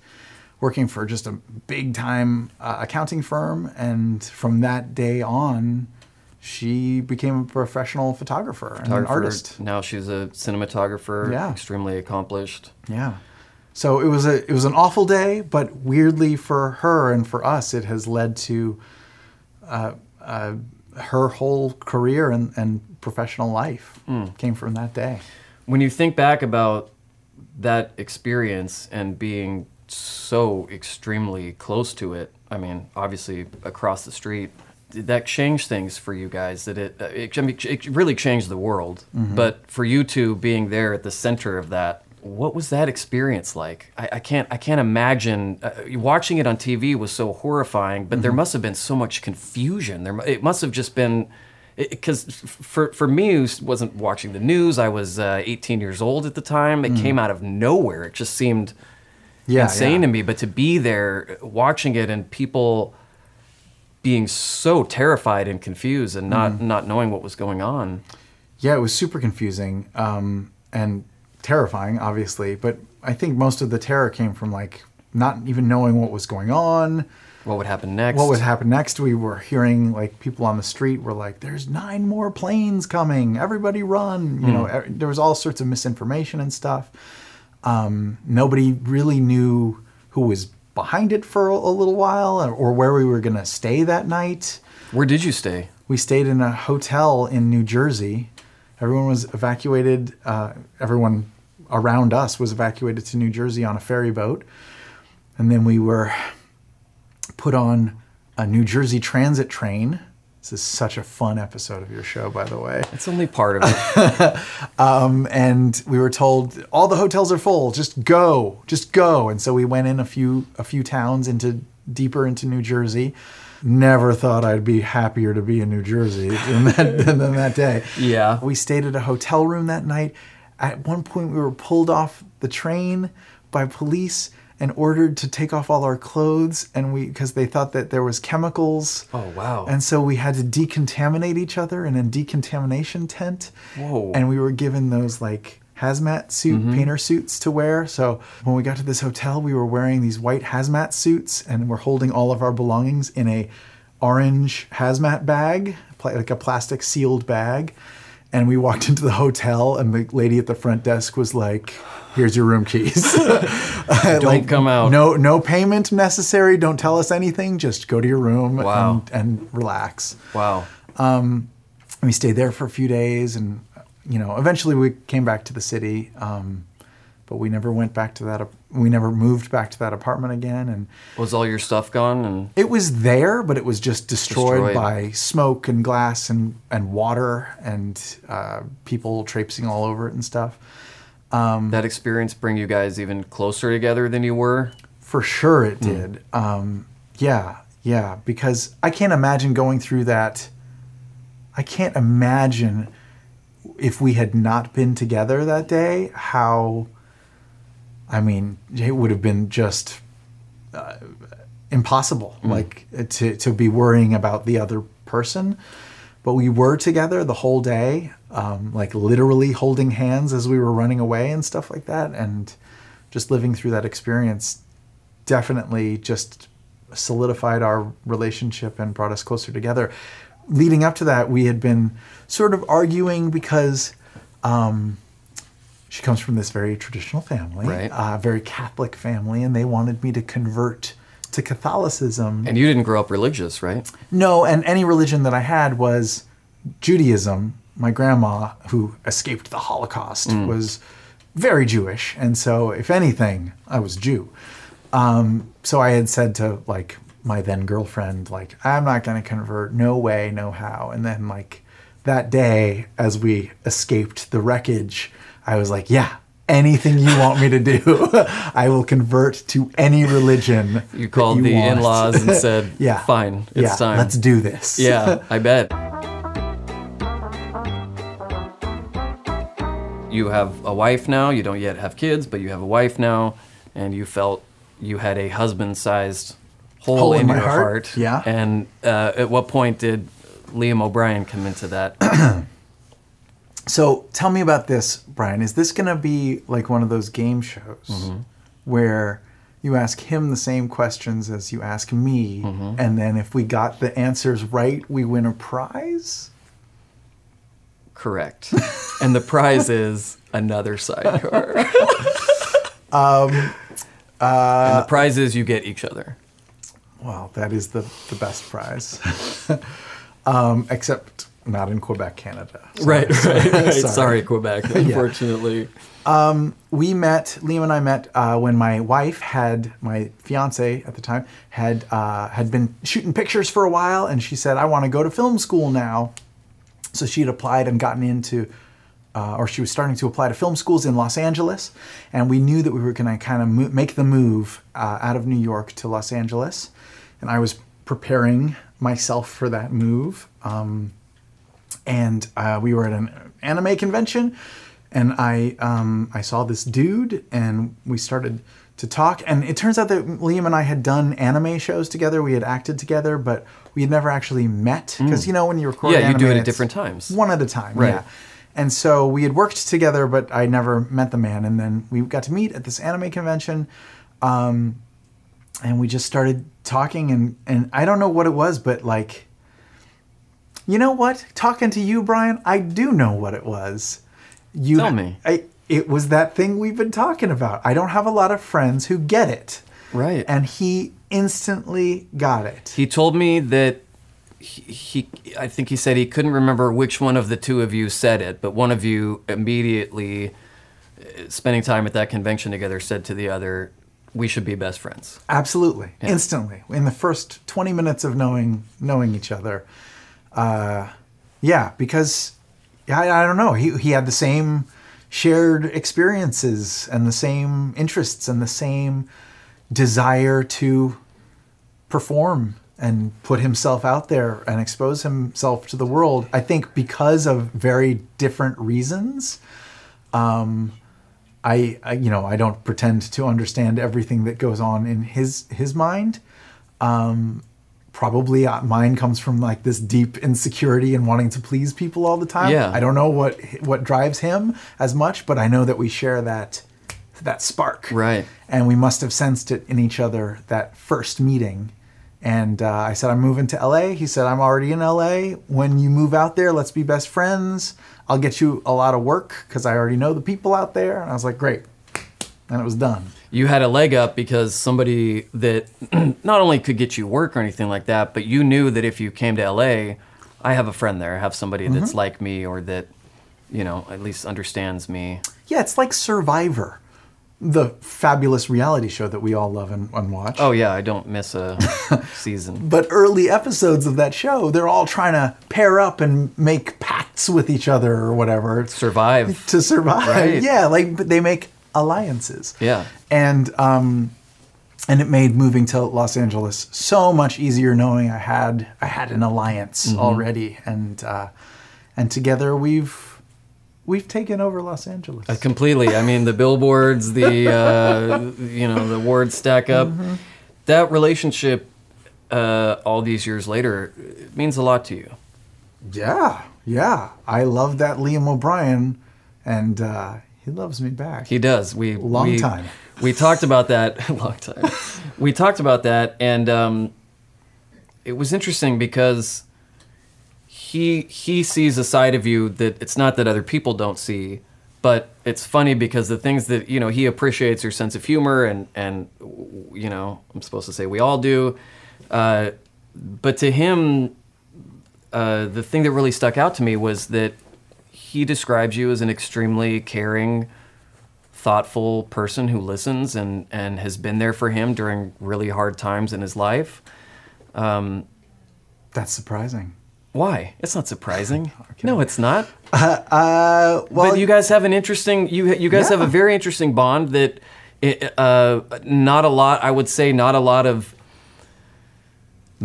working for just a big time uh, accounting firm. And from that day on she became a professional photographer and an artist. Now she's a cinematographer, Yeah. extremely accomplished. yeah. So it was a it was an awful day but weirdly for her and for us it has led to uh, uh, her whole career and, and professional life came from that day. When you think back about that experience and being so extremely close to it, I mean, obviously across the street, did that change things for you guys? That it, uh, it, I mean, it really changed the world. But for you two being there at the center of that, what was that experience like? I, I can't, I can't imagine. Uh, watching it on TV was so horrifying, but there must have been so much confusion. There, it must have just been because for for me who wasn't watching the news i was uh, 18 years old at the time it came out of nowhere it just seemed yeah insane yeah. to me but to be there watching it and people being so terrified and confused and not not knowing what was going on Yeah, it was super confusing um, and terrifying, obviously. But I think most of the terror came from like not even knowing what was going on, what would happen next what would happen next. We were hearing like people on the street were like, "There's nine more planes coming! Everybody run!" You know, e- there was all sorts of misinformation and stuff. Um, nobody really knew who was behind it for a, a little while or, or where we were going to stay that night. where did you stay We stayed in a hotel in New Jersey. Everyone was evacuated. Uh, everyone around us was evacuated to New Jersey on a ferry boat. And then we were put on a New Jersey transit train. This is such a fun episode of your show, by the way. it's only part of it [laughs] Um, and we were told all the hotels are full. Just go, just go. And so we went in a few a few towns into deeper into New Jersey. Never thought I'd be happier to be in New Jersey than that, [laughs] than that day. Yeah. We stayed at a hotel room that night. At one point, we were pulled off the train by police and ordered to take off all our clothes, and we because they thought that there was chemicals. Oh, wow. And so we had to decontaminate each other in a decontamination tent. Whoa. And we were given those like hazmat suit mm-hmm. painter suits to wear. So when we got to this hotel, we were wearing these white hazmat suits and we're holding all of our belongings in a orange hazmat bag, like a plastic sealed bag. And we walked into the hotel, and the lady at the front desk was like, "Here's your room keys. [laughs] Don't come out. No, no payment necessary. Don't tell us anything. Just go to your room Wow. and, and relax." wow we stayed there for a few days and you know eventually we came back to the city um, but we never went back to that we never moved back to that apartment again and was all your stuff gone and it was there but it was just destroyed, Destroyed. by smoke and glass and, and water and uh, people traipsing all over it and stuff that experience bring you guys even closer together than you were For sure it did. Um, yeah, yeah, because I can't imagine going through that. I can't imagine if we had not been together that day, how, I mean, it would have been just uh, impossible, like to, to be worrying about the other person. but we were together the whole day, um, like literally holding hands as we were running away and stuff like that. And just living through that experience definitely just solidified our relationship and brought us closer together. Leading up to that, we had been sort of arguing because um, she comes from this very traditional family, Right. uh, very Catholic family, and they wanted me to convert to Catholicism. And you didn't grow up religious, right? No, and any religion that I had was Judaism. My grandma, who escaped the Holocaust, was very Jewish, and so if anything, I was Jew. Um, so I had said to like my then girlfriend, like, I'm not going to convert, no way, no how. And then like that day, as we escaped the wreckage, I was like, yeah. Anything you want me to do, [laughs] I will convert to any religion. [laughs] You called the in-laws and said, [laughs] Yeah. fine, it's yeah, time." Let's do this. Yeah, I bet. You have a wife now. You don't yet have kids, but you have a wife now, and you felt you had a husband-sized hole, Hole in in, your heart, heart. yeah. And uh, at what point did Liam O'Brien come into that? [clears throat] So tell me about this, Brian. Is this going to be like one of those game shows Mm-hmm. where you ask him the same questions as you ask me, Mm-hmm. and then if we got the answers right, we win a prize? Correct. [laughs] and the prize is another sidecar. [laughs] Um, and the prize is you get each other. Well, that is the, the best prize. [laughs] um, except not in Quebec, Canada. So- Right, right, [laughs] right. Sorry. Sorry, Quebec, [laughs] unfortunately. we met liam and i met uh, when my wife had my fiance at the time had uh, had been shooting pictures for a while and she said i want to go to film school now so she had applied and gotten into uh, or she was starting to apply to film schools in los angeles and we knew that we were going to kind of mo- make the move uh, out of new york to los angeles and i was preparing myself for that move um, and uh, we were at an anime convention, and I um, I saw this dude, and we started to talk. And it turns out that Liam and I had done anime shows together. We had acted together, but we had never actually met because you know when you record, Mm. Yeah, you do it at different times. one at a time. Right. Yeah. And so we had worked together, but I never met the man. And then we got to meet at this anime convention. Um, and we just started talking and, and I don't know what it was, but like, you know what? Talking to you, Brian, I do know what it was. You Tell me. I, it was that thing we've been talking about. I don't have a lot of friends who get it. Right. And he instantly got it. He told me that he, he, I think he said he couldn't remember which one of the two of you said it, but one of you immediately, uh, spending time at that convention together, said to the other, "We should be best friends." Absolutely, instantly in the first twenty minutes of knowing knowing each other. Uh, yeah, because I, I don't know. He he had the same shared experiences and the same interests and the same desire to perform and put himself out there and expose himself to the world. I think because of very different reasons. Um, I, I you know I don't pretend to understand everything that goes on in his his mind. Um, probably uh, mine comes from like this deep insecurity and wanting to please people all the time. Yeah. I don't know what what drives him as much, but I know that we share that that spark. Right. And we must have sensed it in each other that first meeting. And uh, I said, I'm moving to LA. He said, I'm already in LA. When you move out there, let's be best friends. I'll get you a lot of work because I already know the people out there. And I was like, great. And it was done. You had a leg up because somebody that [clears throat] not only could get you work or anything like that, but you knew that if you came to LA, I have a friend there, I have somebody that's Mm-hmm. like me or that, you know, at least understands me. Yeah, it's like Survivor, the fabulous reality show that we all love and, and watch. Oh yeah, I don't miss a [laughs] season. But early episodes of that show, they're all trying to pair up and make pacts with each other or whatever. Survive. to survive. Right. Yeah, like they make alliances. Yeah. And um and it made moving to Los Angeles so much easier knowing I had I had an alliance Mm-hmm. already and uh and together we've we've taken over Los Angeles. Uh, Completely. I mean, the billboards, the uh, you know, the awards stack up. That relationship, uh, all these years later, it means a lot to you. Yeah, yeah. I love that Liam O'Brien, and uh, he loves me back. He does. We Long we, time. We talked about that [laughs] long time. we talked about that, and um, it was interesting because he he sees a side of you that it's not that other people don't see, but it's funny because the things that you know he appreciates your sense of humor and and you know I'm supposed to say we all do, uh, but to him, uh, the thing that really stuck out to me was that he describes you as an extremely caring, thoughtful person who listens and and has been there for him during really hard times in his life. Um, That's surprising. why? It's not surprising. [laughs] No, it's not. [laughs] Uh, well, but you guys have an interesting you you guys have a very interesting bond that it, uh, not a lot I would say not a lot of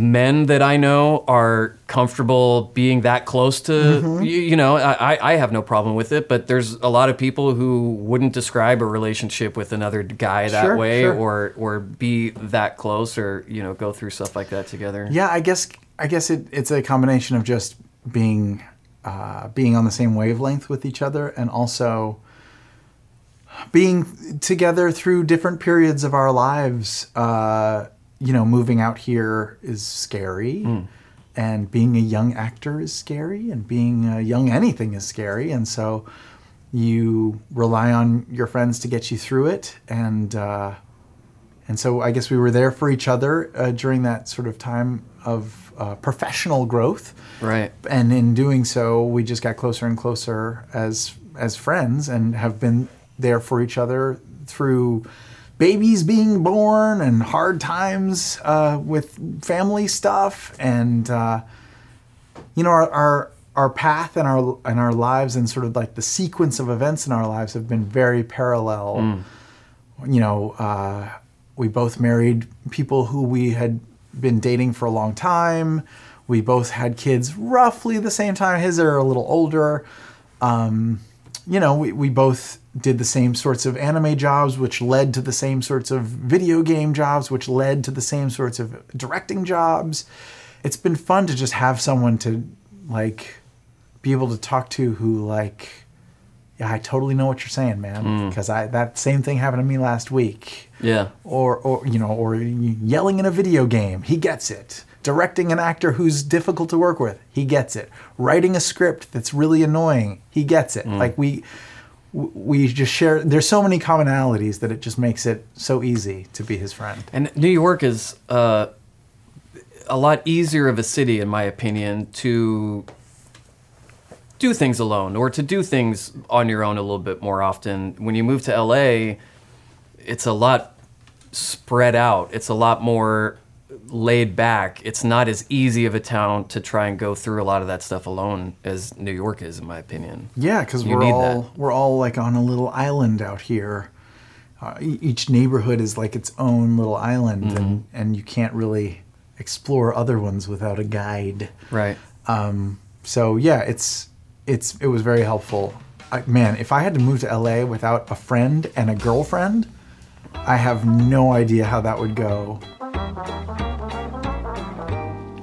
men that I know are comfortable being that close to Mm-hmm. you, you know I, I- have no problem with it but there's a lot of people who wouldn't describe a relationship with another guy that Sure, way sure. or or be that close or you know go through stuff like that together Yeah, I guess I guess it, it's a combination of just being uh, being on the same wavelength with each other, and also being together through different periods of our lives. Uh, you know, moving out here is scary, and being a young actor is scary, and being a young anything is scary, and so you rely on your friends to get you through it, and. Uh, and so I guess we were there for each other uh, during that sort of time of uh, professional growth. right And in doing so, we just got closer and closer as as friends, and have been there for each other through babies being born and hard times uh, with family stuff, and uh, you know our, our our path and our and our lives and sort of like the sequence of events in our lives have been very parallel you know, uh, we both married people who we had been dating for a long time. We both had kids roughly the same time. His are a little older. Um, you know, we, we both did the same sorts of anime jobs, which led to the same sorts of video game jobs, which led to the same sorts of directing jobs. It's been fun to just have someone to like be able to talk to who like yeah, I totally know what you're saying, man. Hmm. Because I that same thing happened to me last week. yeah Or or you know, or yelling in a video game, he gets it. Directing an actor who's difficult to work with, he gets it. Writing a script that's really annoying, he gets it. Hmm. Like we we just share. There's so many commonalities that it just makes it so easy to be his friend. And New York is uh, a lot easier of a city, in my opinion, to do things alone or to do things on your own a little bit more often. When you move to LA, it's a lot spread out. It's a lot more laid back. It's not as easy of a town to try and go through a lot of that stuff alone as New York is, in my opinion. Yeah, because we're need all that. we're all like on a little island out here. Uh, each neighborhood is like its own little island, Mm-hmm. and and you can't really explore other ones without a guide. Right. Um, so yeah, it's it's it was very helpful. I, man, if I had to move to LA without a friend and a girlfriend, I have no idea how that would go.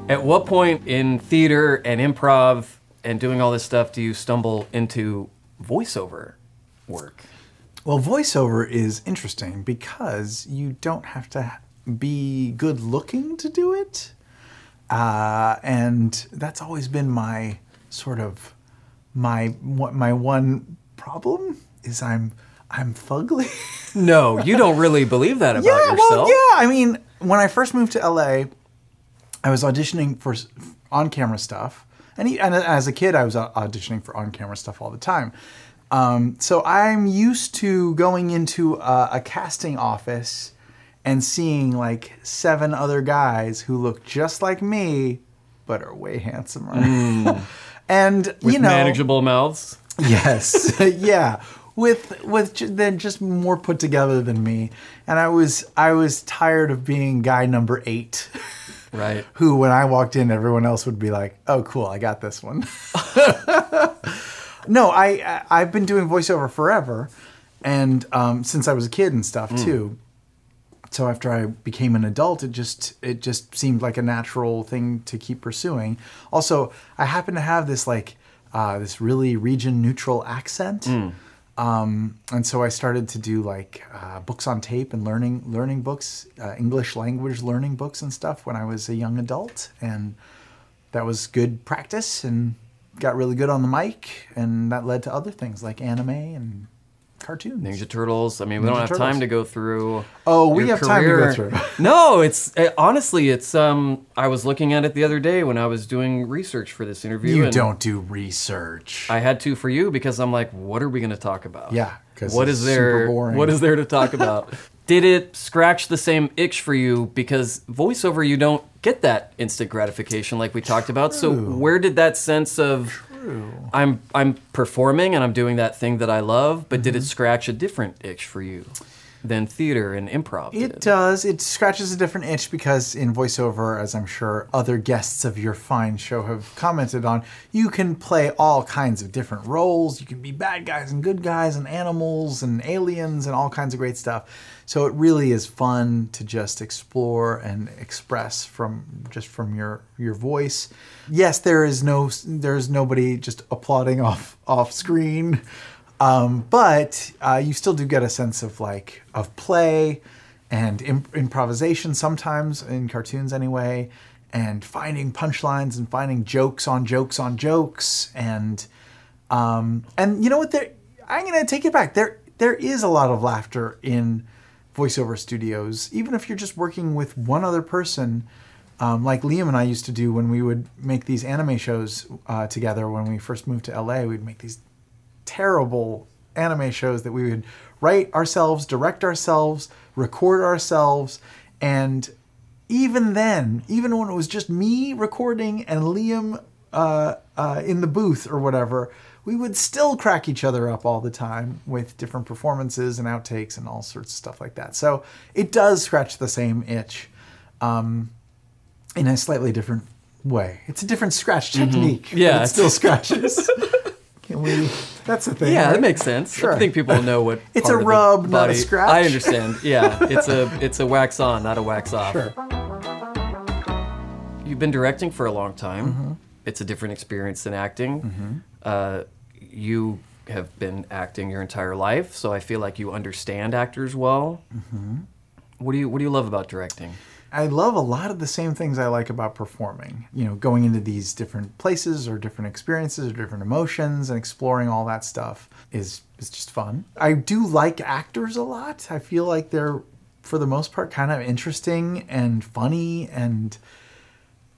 At what point in theater and improv and doing all this stuff do you stumble into voiceover work? Well, voiceover is interesting because you don't have to be good looking to do it. Uh, and that's always been my sort of my my one problem is I'm I'm fugly. No, you don't really believe that [laughs] about yeah, yourself. well, yeah. I mean, when I first moved to LA, I was auditioning for on camera stuff, and, he, and as a kid, I was auditioning for on camera stuff all the time. Um, so I'm used to going into a, a casting office and seeing like seven other guys who look just like me, but are way handsomer. [laughs] and Hmm. With you know, manageable mouths. Yes, [laughs] yeah, with with then just more put together than me, and I was I was tired of being guy number eight, Right. [laughs] who when I walked in, everyone else would be like, "Oh, cool, I got this one." [laughs] no, I, I I've been doing voiceover forever, and um, since I was a kid and stuff too. so after I became an adult, it just it just seemed like a natural thing to keep pursuing. Also, I happen to have this like uh, this really region neutral accent. Um, and so I started to do like uh, books on tape and learning learning books, uh, English language learning books and stuff when I was a young adult, and that was good practice and got really good on the mic, and that led to other things like anime and cartoons. Ninja Turtles. I mean, we don't have Turtles. time to go through. Oh, we have time to go through. [laughs] no, it's uh, honestly, it's. Um, I was looking at it the other day when I was doing research for this interview. You don't do research. I had to for you because I'm like, what are we going to talk about? Yeah, 'cause what it's is there? super boring. What is there to talk about? [laughs] Did it scratch the same itch for you? Because voiceover, you don't get that instant gratification like we talked about. So where did that sense of I'm I'm performing and I'm doing that thing that I love, but did Mm-hmm. it scratch a different itch for you than theater and improv? It did? does. It scratches a different itch because in voiceover, as I'm sure other guests of your fine show have commented on, you can play all kinds of different roles. You can be bad guys and good guys and animals and aliens and all kinds of great stuff. So it really is fun to just explore and express from just from your your voice. Yes, there is no there's nobody just applauding [laughs] off off screen. Um, but uh, you still do get a sense of like of play and imp- improvisation sometimes in cartoons anyway, and finding punchlines and finding jokes on jokes on jokes and um, and you know what? There, I'm gonna take it back. There there is a lot of laughter in voiceover studios, even if you're just working with one other person. Um, like Liam and I used to do when we would make these anime shows uh, together when we first moved to LA. We'd make these terrible anime shows that we would write ourselves, direct ourselves, record ourselves, and even then, even when it was just me recording and Liam uh, uh, in the booth or whatever, we would still crack each other up all the time with different performances and outtakes and all sorts of stuff like that. So it does scratch the same itch um, in a slightly different way. It's a different scratch technique. but Yeah, it still [laughs] scratches. Can we? That's the thing. Yeah, right? that makes sense. Sure. I think people know what. [laughs] It's a rub, not a scratch. I understand. Yeah, it's a it's a wax on, not a wax off. Sure. You've been directing for a long time. Mm-hmm. It's a different experience than acting. Uh, you have been acting your entire life, so I feel like you understand actors well. Mm-hmm. What do you What do you love about directing? I love a lot of the same things I like about performing. You know, going into these different places or different experiences or different emotions and exploring all that stuff is is just fun. I do like actors a lot. I feel like they're for the most part kind of interesting and funny and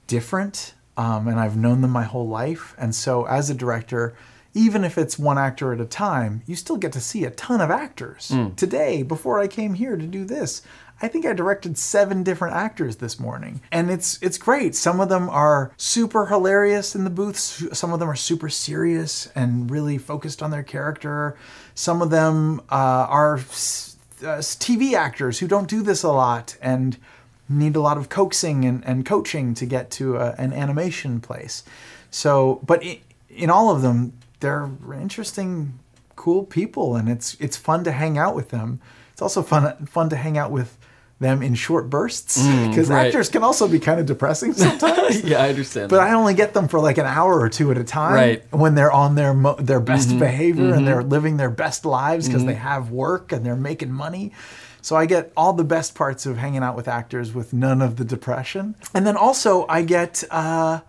different. Um, and I've known them my whole life. And so as a director, even if it's one actor at a time, you still get to see a ton of actors. Today, before I came here to do this, I think I directed seven different actors this morning, and it's it's great. Some of them are super hilarious in the booths. Some of them are super serious and really focused on their character. Some of them uh, are uh, TV actors who don't do this a lot and need a lot of coaxing and, and coaching to get to a, an animation place. So, but i in all of them, they're interesting, cool people, and it's it's fun to hang out with them. It's also fun fun to hang out with them in short bursts mm, because right. actors can also be kind of depressing sometimes. [laughs] yeah, I understand. But that. I only get them for like an hour or two at a time Right. when they're on their mo- their best mm-hmm. behavior and they're mm-hmm. living their best lives because they mm-hmm. have work and they're making money. So I get all the best parts of hanging out with actors with none of the depression. And then also I get uh,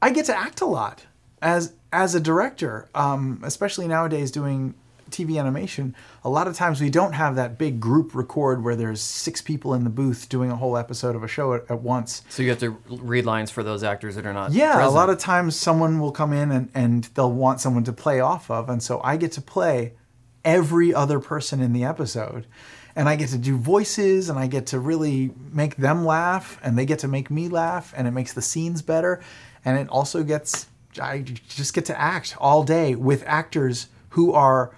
I get to act a lot as as a director, um, especially nowadays doing TV animation. A lot of times we don't have that big group record where there's six people in the booth doing a whole episode of a show at, at once. so you have to read lines for those actors that are not. Yeah, present. a lot of times someone will come in and, and they'll want someone to play off of. And so I get to play every other person in the episode. And I get to do voices and I get to really make them laugh and they get to make me laugh and it makes the scenes better. And it also gets, I just get to act all day with actors who are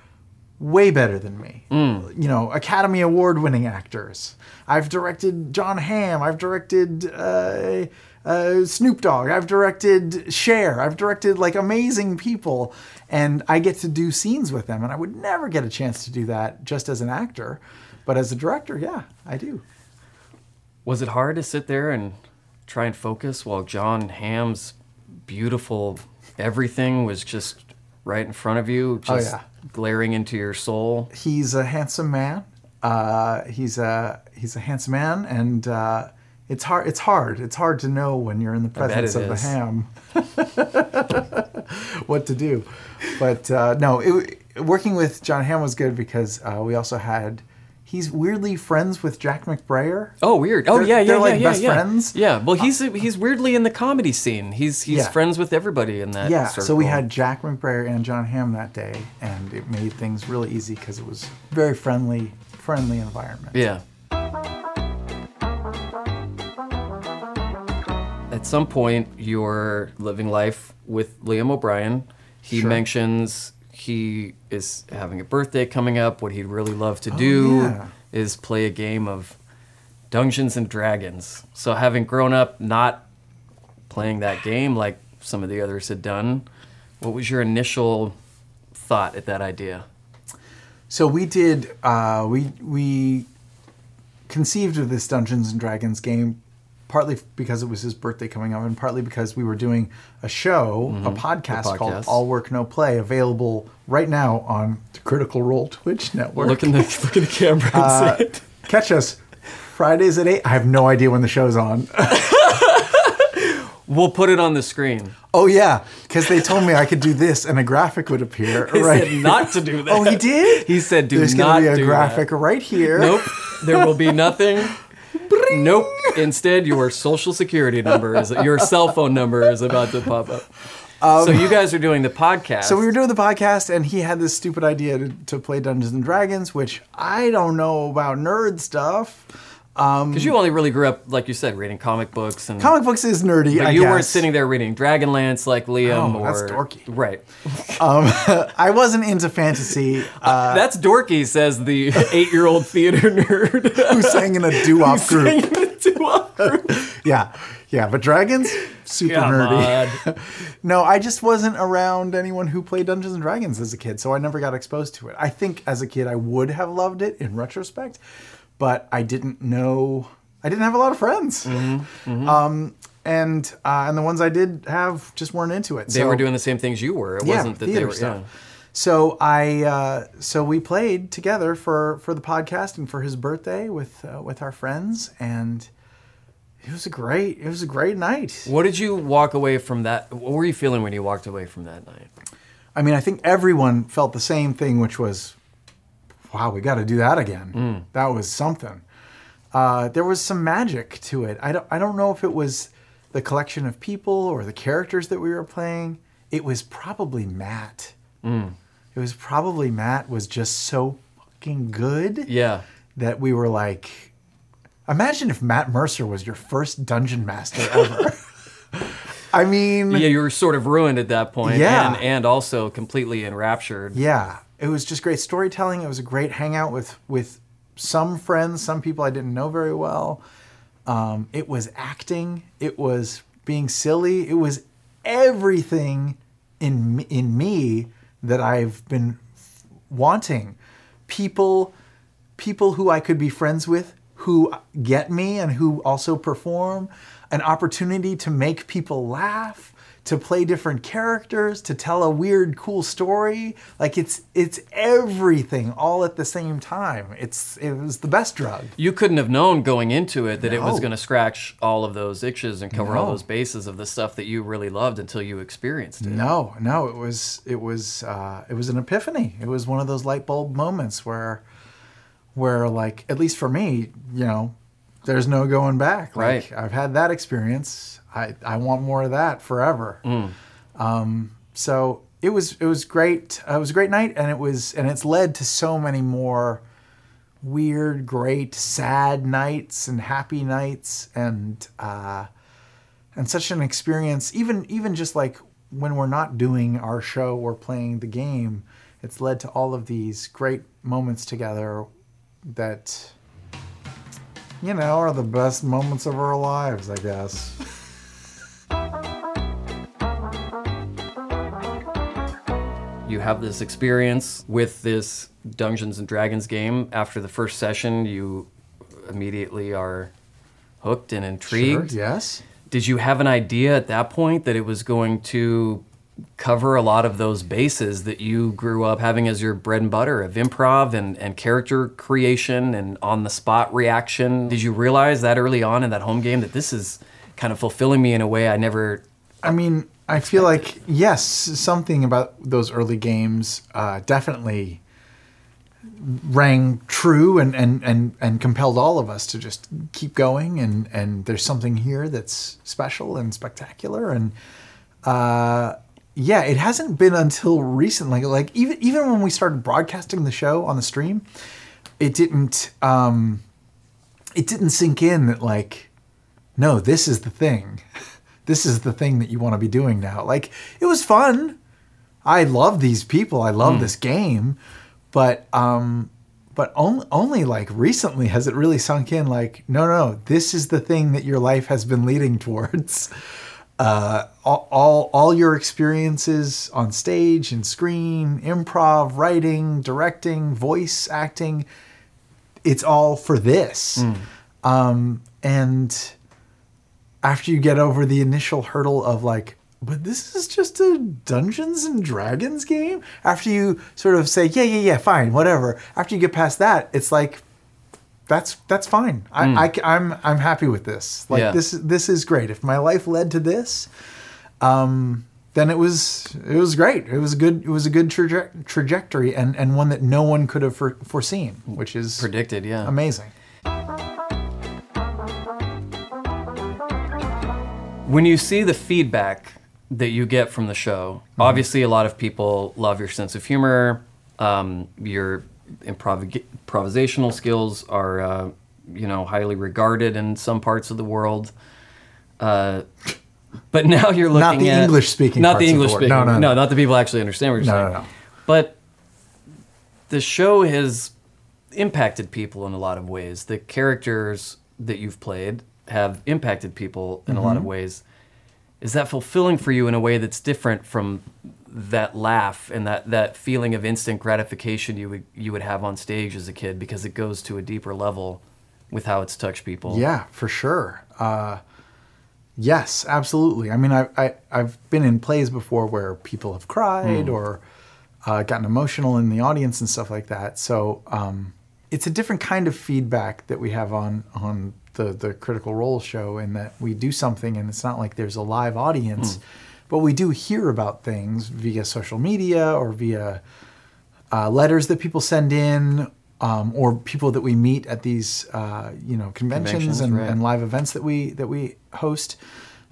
way better than me. You know, Academy Award winning actors. I've directed John Hamm. I've directed uh, uh, Snoop Dogg. I've directed Cher. I've directed like amazing people. And I get to do scenes with them. And I would never get a chance to do that just as an actor. but as a director, yeah, I do. Was it hard to sit there and try and focus while John Hamm's beautiful everything was just right in front of you, Oh, just yeah. glaring into your soul? He's a handsome man. Uh, he's a he's a handsome man, and uh, it's hard. It's hard. It's hard to know when you're in the presence of the ham [laughs] what to do. But uh, no, it, working with John Hamm was good because uh, we also had. He's weirdly friends with Jack McBrayer. Oh, weird. Oh, They're- yeah, yeah, they're yeah, like yeah, best yeah. friends. Yeah, well, uh, he's he's weirdly in the comedy scene. He's he's Yeah. friends with everybody in that. Yeah, so we had Jack McBrayer and John Hamm that day, and it made things really easy because it was very friendly, friendly environment. Yeah. At some point, you're living life with Liam O'Brien. He Sure. mentions he is having a birthday coming up. What he'd really love to do Oh, yeah. is play a game of Dungeons and Dragons. So, having grown up not playing that game like some of the others had done, what was your initial thought at that idea? So we did. Uh, we we conceived of this Dungeons and Dragons game partly because it was his birthday coming up, and partly because we were doing a show, a podcast, A called. All Work No Play, available right now on the Critical Role Twitch network. Look in the [laughs] look in the camera and Uh. Catch us Fridays at eight. I have no idea when the show's on. [laughs] We'll put it on the screen. oh yeah, because they told me I could do this, and a graphic would appear. [laughs] He right. said not to do that. Oh, he did. He said, "Do There's not gonna be a graphic right here. Nope. There will be nothing. nope. Instead, your social security number is your cell phone number is about to pop up. so you guys are doing the podcast. Um, So we were doing the podcast, and he had this stupid idea to, to play Dungeons and Dragons, which I don't know about nerd stuff. because you only really grew up, like you said, reading comic books and. Comic books is nerdy. but I you guess. weren't sitting there reading Dragonlance like Liam Oh, or that's dorky. right. [laughs] [laughs] I wasn't into fantasy. Uh, [laughs] That's dorky, says the eight-year-old theater nerd. who sang in a doo-wop group? [laughs] Group. [laughs] Yeah, yeah. But dragons, super Come nerdy. [laughs] No, I just wasn't around anyone who played Dungeons and Dragons as a kid, so I never got exposed to it. I think as a kid I would have loved it in retrospect, but I didn't know. I didn't have a lot of friends, Mm-hmm, Um, and uh, and the ones I did have just weren't into it. They were doing the same things you were. It yeah, wasn't that they theater were. Yeah. So I uh, so we played together for for the podcast and for his birthday with uh, with our friends, and it was a great it was a great night. What did you walk away from that? What were you feeling when you walked away from that night? I mean, I think everyone felt the same thing, which was, wow, we got to do that again. Mm. That was something. Uh, there was some magic to it. I don't, I don't know if it was the collection of people or the characters that we were playing. It was probably Matt. Mm. It was probably Matt was just so fucking good Yeah. that we were like, imagine if Matt Mercer was your first dungeon master ever. [laughs] I mean, Yeah, you were sort of ruined at that point, Yeah. and and also completely enraptured. Yeah, it was just great storytelling. It was a great hangout with with some friends, some people I didn't know very well. Um, it was acting. It was being silly. It was everything in in me that I've been wanting. People, people who I could be friends with, who get me and who also perform. An opportunity to make people laugh, to play different characters, to tell a weird, cool story. Like it's it's everything all at the same time. It's it was the best drug. You couldn't have known going into it that it was going to scratch all of those itches and cover all those bases of the stuff that you really loved until you experienced it. No, no, it was it was uh, it was an epiphany. It was one of those light bulb moments where where like at least for me, you know, there's no going back. Like, Right. I've had that experience. I I want more of that forever. Mm. Um, so it was it was great. Uh, it was a great night, and it was and it's led to so many more weird, great, sad nights and happy nights, and uh, and such an experience. Even even just like when we're not doing our show or playing the game, it's led to all of these great moments together that you know are the best moments of our lives, I guess. You have this experience with this Dungeons and Dragons game. After the first session, you immediately are hooked and intrigued. Sure, yes. Did you have an idea at that point that it was going to cover a lot of those bases that you grew up having as your bread and butter of improv and, and character creation and on the spot reaction? Did you realize that early on in that home game that this is kind of fulfilling me in a way I never I mean, I feel like yes, something about those early games uh, definitely rang true and, and, and, and compelled all of us to just keep going and, and there's something here that's special and spectacular and uh, yeah it hasn't been until recently like even even when we started broadcasting the show on the stream it didn't um, it didn't sink in that like no this is the thing [laughs] this is the thing that you want to be doing now like it was fun I love these people. I love this game, but um, but only only like recently has it really sunk in. Like, no, no, this is the thing that your life has been leading [laughs] towards. Uh, all, all your experiences on stage and screen, improv, writing, directing, voice acting, it's all for this. Um, and after you get over the initial hurdle of like, but this is just a Dungeons and Dragons game. After you sort of say, yeah, yeah, yeah, fine, whatever. After you get past that, it's like, that's that's fine. I, I am I'm happy with this. Like Yeah. this this is great. If my life led to this, um, then it was it was great. It was a good it was a good traje- trajectory and and one that no one could have for, foreseen, which is predicted. Yeah. amazing. When you see the feedback that you get from the show, obviously a lot of people love your sense of humor. Um, your improv- improvisational skills are, uh, you know, highly regarded in some parts of the world. Uh, but [laughs] now you're looking at. Not the at English-speaking not parts the English speaking, No, no, no. not the people actually understand what you're No, saying. no, no. But the show has impacted people in a lot of ways. The characters that you've played have impacted people in a lot of Mm-hmm. ways. Is that fulfilling for you in a way that's different from that laugh and that, that feeling of instant gratification you would you would have on stage as a kid because it goes to a deeper level with how it's touched people. Yeah, for sure. Uh, yes, absolutely. I mean, I, I, I've been in plays before where people have cried or uh, gotten emotional in the audience and stuff like that. So um, it's a different kind of feedback that we have on on the the Critical Role show, in that we do something and it's not like there's a live audience, but we do hear about things via social media or via uh, letters that people send in, um, or people that we meet at these uh, you know conventions, Conventions, and, right. and live events that we that we host.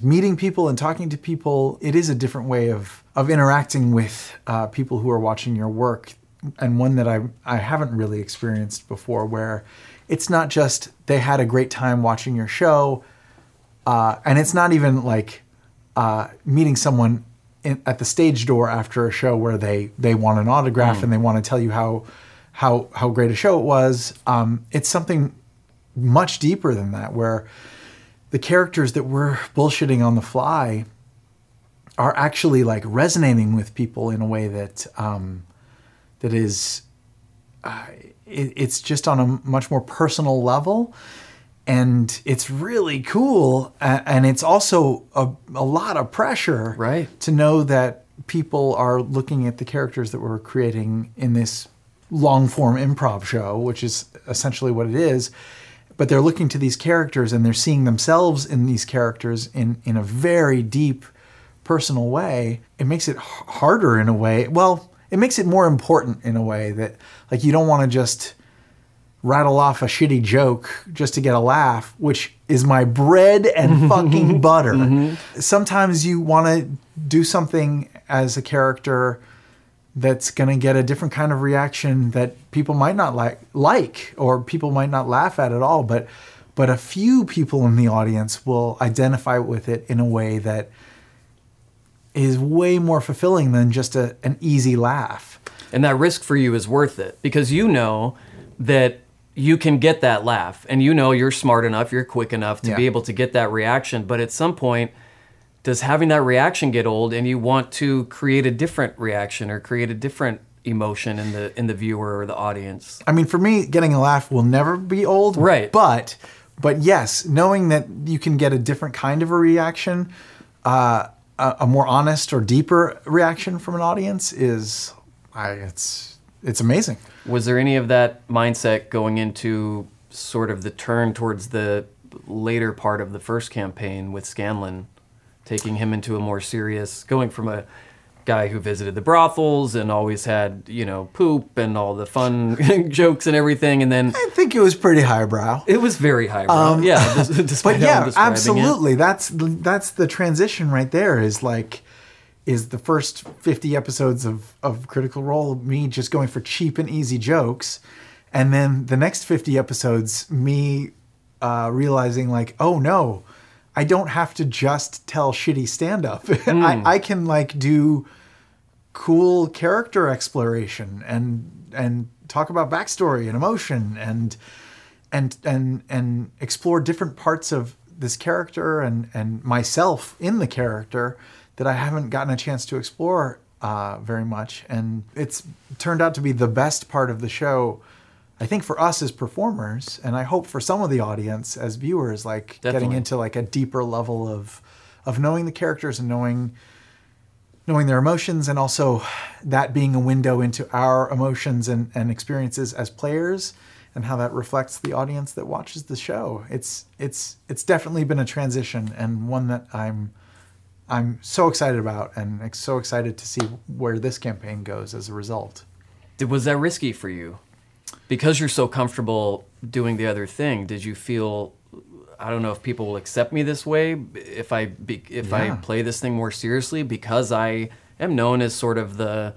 Meeting people and talking to people, it is a different way of of interacting with uh, people who are watching your work, and one that I I haven't really experienced before, where it's not just they had a great time watching your show, uh, and it's not even like uh, meeting someone in, at the stage door after a show where they they want an autograph and they want to tell you how how how great a show it was. Um, it's something much deeper than that, where the characters that we're bullshitting on the fly are actually like resonating with people in a way that um, that is uh, it, it's just on a much more personal level and it's really cool and it's also a, a lot of pressure Right. to know that people are looking at the characters that we're creating in this long form improv show which is essentially what it is but they're looking to these characters and they're seeing themselves in these characters in in a very deep personal way it makes it h- harder in a way well it makes it more important in a way that like you don't want to just rattle off a shitty joke just to get a laugh, which is my bread and [laughs] fucking butter. Mm-hmm. Sometimes you want to do something as a character that's going to get a different kind of reaction that people might not like like or people might not laugh at at all, but but a few people in the audience will identify with it in a way that is way more fulfilling than just a, an easy laugh. And that risk for you is worth it because you know that you can get that laugh and you know you're smart enough, you're quick enough to Yeah. be able to get that reaction. But at some point, does having that reaction get old and you want to create a different reaction or create a different emotion in the in the viewer or the audience? I mean, for me, getting a laugh will never be old. Right. But, but yes, knowing that you can get a different kind of a reaction, uh, a, a more honest or deeper reaction from an audience is, I, it's, it's amazing. Was there any of that mindset going into sort of the turn towards the later part of the first campaign with Scanlan, taking him into a more serious, going from a guy who visited the brothels and always had, you know, poop and all the fun [laughs] jokes and everything, and then I think it was pretty highbrow. it was very highbrow. Um, yeah, [laughs] despite but yeah, describing it. absolutely. That's that's the transition right there. Is like, is the first fifty episodes of of Critical Role me just going for cheap and easy jokes, and then the next fifty episodes me uh, realizing like, oh no, I don't have to just tell shitty stand up. [laughs] Hmm. I, I can like do cool character exploration and and talk about backstory and emotion and and and and explore different parts of this character and and myself in the character that I haven't gotten a chance to explore uh, very much. And it's turned out to be the best part of the show I think for us as performers. And I hope for some of the audience as viewers like getting into like a deeper level of of knowing the characters and knowing knowing their emotions and also that being a window into our emotions and, and experiences as players and how that reflects the audience that watches the show. It's it's it's definitely been a transition and one that I'm I'm so excited about and so excited to see where this campaign goes as a result. Was that risky for you? Because you're so comfortable doing the other thing, did you feel I don't know if people will accept me this way if I be, if I play this thing more seriously because I am known as sort of the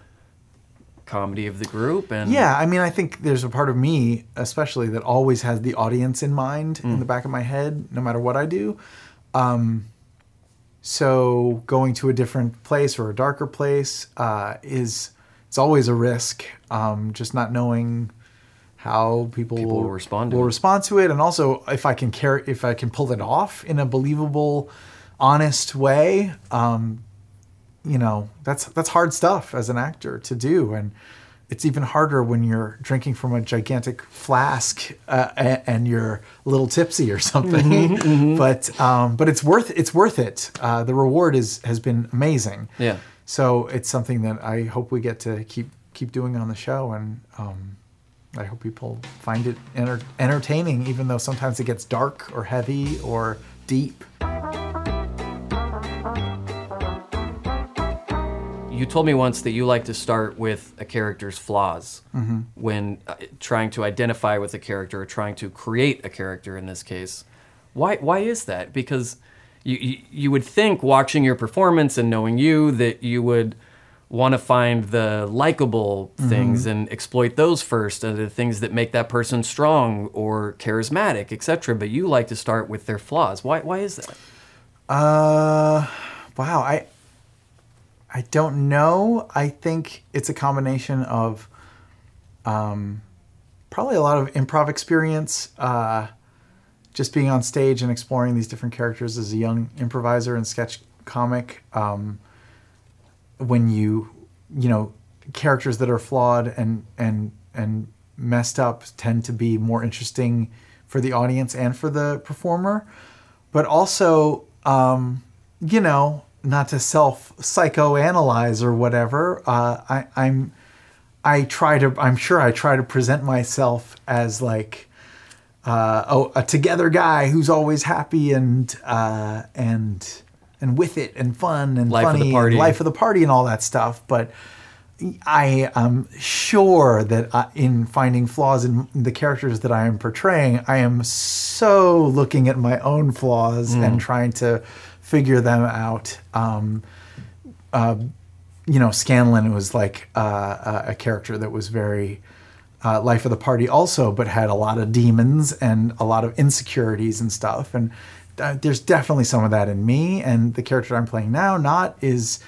comedy of the group and Yeah, I mean, I think there's a part of me, especially, that always has the audience in mind in the back of my head, no matter what I do. Um, so going to a different place or a darker place uh, is it's always a risk. Um, just not knowing how people, People will respond to will it. respond to it, and also if I can carry, if I can pull it off in a believable, honest way. Um, you know that's that's hard stuff as an actor to do and it's even harder when you're drinking from a gigantic flask uh, and you're a little tipsy or something. [laughs] But um, but it's worth it's worth it. Uh, the reward is has been amazing. Yeah. so it's something that I hope we get to keep keep doing on the show and um, I hope people find it enter- entertaining even though sometimes it gets dark or heavy or deep You told me once that you like to start with a character's flaws when uh, trying to identify with a character or trying to create a character in this case. Why why is that? Because you you, you would think watching your performance and knowing you that you would want to find the likable things and exploit those first and the things that make that person strong or charismatic, etc. But you like to start with their flaws. Why why is that? Uh, wow. I I don't know. I think it's a combination of um, probably a lot of improv experience, uh, just being on stage and exploring these different characters as a young improviser and sketch comic. Um, when you you know characters that are flawed and and and messed up tend to be more interesting for the audience and for the performer but also um, you know not to self psychoanalyze or whatever uh, I, i'm i try to i'm sure i try to present myself as like uh, oh, a together guy who's always happy and uh, and and with it and fun and Life of the funny party. and life of the party and all that stuff. But I am sure that I, in finding flaws in the characters that I am portraying, I am so looking at my own flaws and trying to figure them out. Um, uh, you know, Scanlan was like uh, a a character that was very uh, life of the party also, but had a lot of demons and a lot of insecurities and stuff. And uh, there's definitely some of that in me. And the character I'm playing now, not is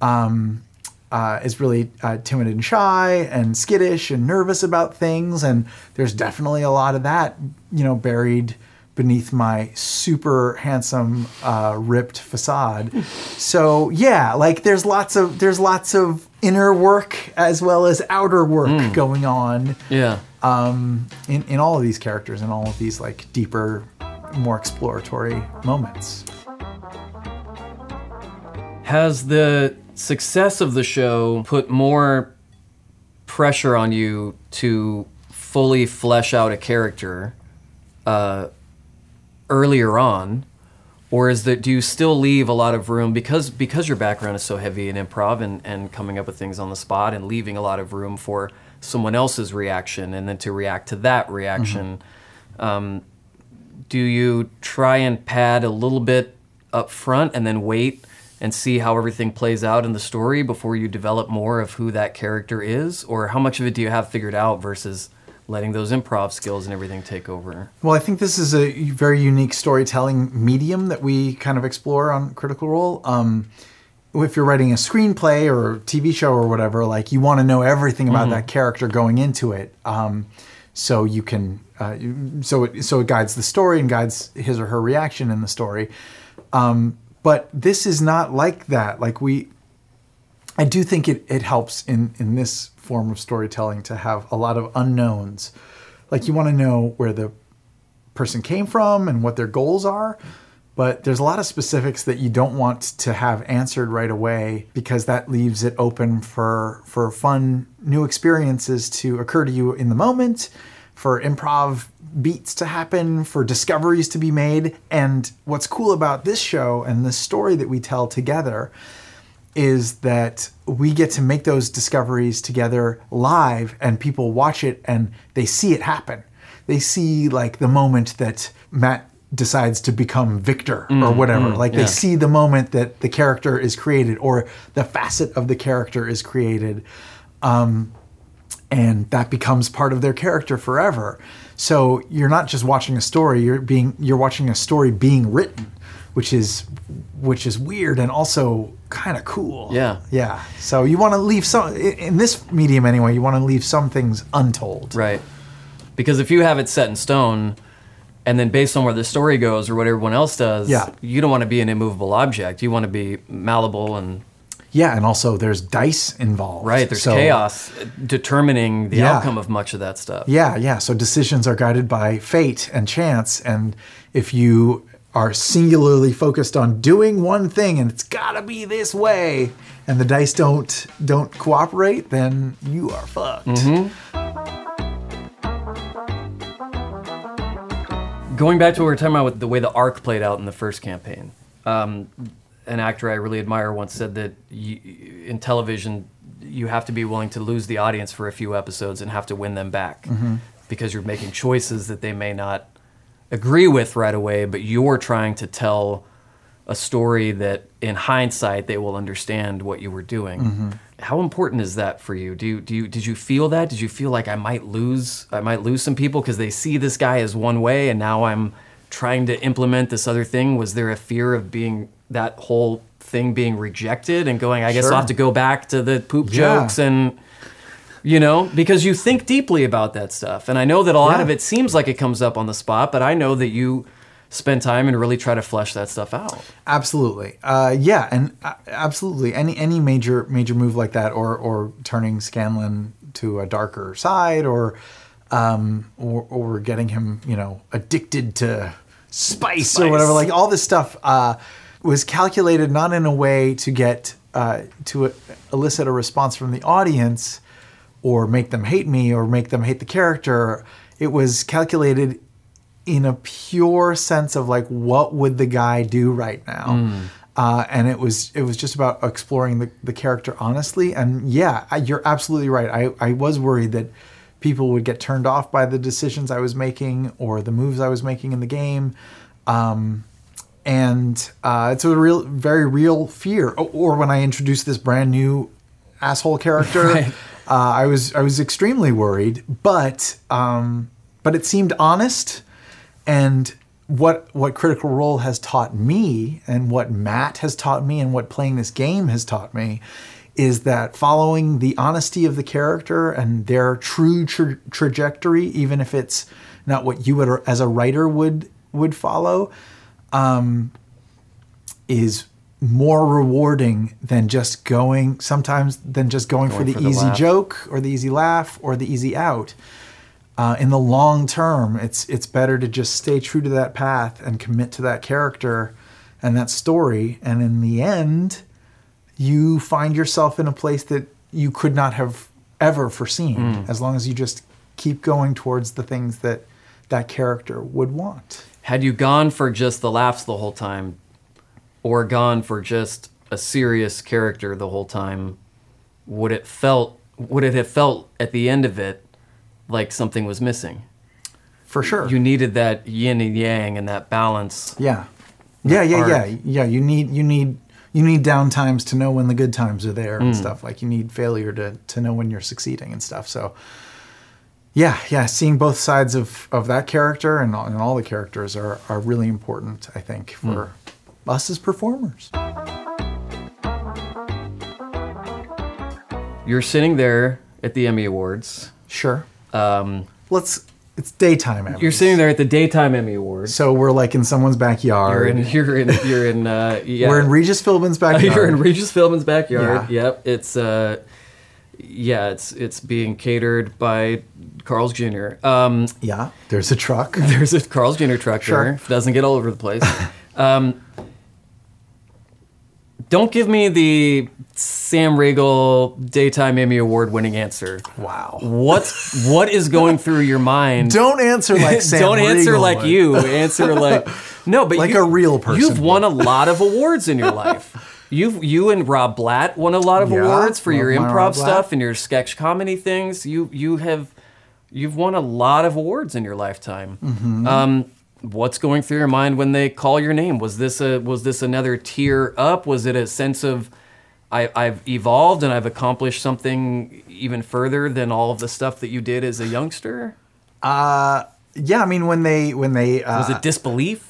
um, uh, is really uh, timid and shy and skittish and nervous about things. And there's definitely a lot of that, you know, buried beneath my super handsome uh, ripped facade. so yeah, like there's lots of there's lots of inner work as well as outer work going on Yeah. um, in in all of these characters and all of these like deeper, more exploratory moments. Has the success of the show put more pressure on you to fully flesh out a character uh, earlier on, or is that do you still leave a lot of room because because your background is so heavy in improv and, and coming up with things on the spot and leaving a lot of room for someone else's reaction and then to react to that reaction? Um, do you try and pad a little bit up front and then wait and see how everything plays out in the story before you develop more of who that character is or how much of it do you have figured out versus letting those improv skills and everything take over Well, I think this is a very unique storytelling medium that we kind of explore on Critical Role. Um, if you're writing a screenplay or a TV show or whatever, like you want to know everything about that character going into it, um, so you can, uh, so it, so it guides the story and guides his or her reaction in the story. Um, but this is not like that. Like we, I do think it, it helps in, in this form of storytelling to have a lot of unknowns. Like you want to know where the person came from and what their goals are, but there's a lot of specifics that you don't want to have answered right away because that leaves it open for for fun new experiences to occur to you in the moment, for improv beats to happen, for discoveries to be made. And what's cool about this show and the story that we tell together is that we get to make those discoveries together live and people watch it and they see it happen. They see like the moment that Matt decides to become Victor or whatever. like yeah. they see the moment that the character is created or the facet of the character is created. Um, and that becomes part of their character forever. So you're not just watching a story, you're being you're watching a story being written, which is which is weird and also kind of cool. Yeah. Yeah. So you want to leave some in this medium anyway, you want to leave some things untold. right because if you have it set in stone and then based on where the story goes or what everyone else does Yeah. you don't want to be an immovable object you want to be malleable and Yeah, and also there's dice involved. right there's So- chaos determining the Yeah. outcome of much of that stuff Yeah, yeah. So decisions are guided by fate and chance. And if you are singularly focused on doing one thing and it's gotta be this way, and the dice don't don't cooperate, then you are fucked. Going back to what we were talking about with the way the arc played out in the first campaign, um, an actor I really admire once said that you, in television, you have to be willing to lose the audience for a few episodes and have to win them back because you're making choices that they may not agree with right away, but you're trying to tell a story that in hindsight they will understand what you were doing. Mm-hmm. How important is that for you? Do you do you did you feel that? Did you feel like I might lose I might lose some people because they see this guy as one way and now I'm trying to implement this other thing? Was there a fear of being that whole thing being rejected and going, I guess Sure. I'll have to go back to the poop Yeah. jokes and you know, because you think deeply about that stuff. And I know that a lot Yeah. of it seems like it comes up on the spot, but I know that you spend time and really try to flesh that stuff out. Absolutely. Uh, yeah, and uh, absolutely any any major major move like that, or or turning Scanlan to a darker side, or um, or, or getting him, you know, addicted to spice, or whatever. Like all this stuff uh, was calculated not in a way to get uh, to elicit a response from the audience, or make them hate me, or make them hate the character. It was calculated in a pure sense of like what would the guy do right now? Uh, and it was it was just about exploring the, the character honestly. And yeah I, you're absolutely right. I, I was worried that people would get turned off by the decisions i was making or the moves i was making in the game. Um, and uh, it's a real very real fear. Or, or when i introduced this brand new asshole character [laughs] Right. Uh, i was i was extremely worried but um, but it seemed honest. And what what critical role has taught me and what matt has taught me and what playing this game has taught me is that following the honesty of the character and their true tra- trajectory even if it's not what you would, as a writer would would follow um, is more rewarding than just going sometimes than just going, for the for the easy laugh. joke or the easy laugh or the easy out uh, in the long term, it's it's better to just stay true to that path and commit to that character and that story. And in the end, you find yourself in a place that you could not have ever foreseen, as long as you just keep going towards the things that that character would want. Had you gone for just the laughs the whole time, or gone for just a serious character the whole time, would it felt would it have felt at the end of it like something was missing? For sure. You needed that yin and yang and that balance. yeah. Yeah, yeah, art. yeah, yeah. You need you need you need down times to know when the good times are there Mm. and stuff. Like you need failure to to know when you're succeeding and stuff. So yeah, yeah, seeing both sides of, of that character and all, and all the characters are, are really important, I think, for us as performers. You're sitting there at the Emmy Awards. Sure. Um, Let's. It's daytime. Emmys. you're sitting there at the daytime Emmy Awards. So we're like in someone's You're backyard. in. You're in. You're in. Uh, [laughs] yeah. We're in Regis Philbin's backyard. [laughs] You're in Regis Philbin's backyard. Yeah. Yep. It's uh, yeah. It's it's being catered by Carl's Jr. Um, yeah. There's a truck. [laughs] there's a Carl's Jr. truck Sure. there. Doesn't get all over the place. um, don't give me the Sam Riegel daytime Emmy award winning answer. Wow. What what is going through your mind? [laughs] Don't answer like [laughs] Sam Don't answer Riegel like would. you. [laughs] Answer like no, but Like you- a real person You've won a lot of awards in your life. You've you and Rob Blatt won a lot of Yeah, awards for your improv stuff and your sketch comedy things. You you have you've won a lot of awards in your lifetime. Mm-hmm. Um, what's going through your mind when they call your name? Was this a was this another tier up? Was it a sense of I, I've evolved and I've accomplished something even further than all of the stuff that you did as a youngster? Uh, yeah. I mean, when they when they uh, Was it disbelief?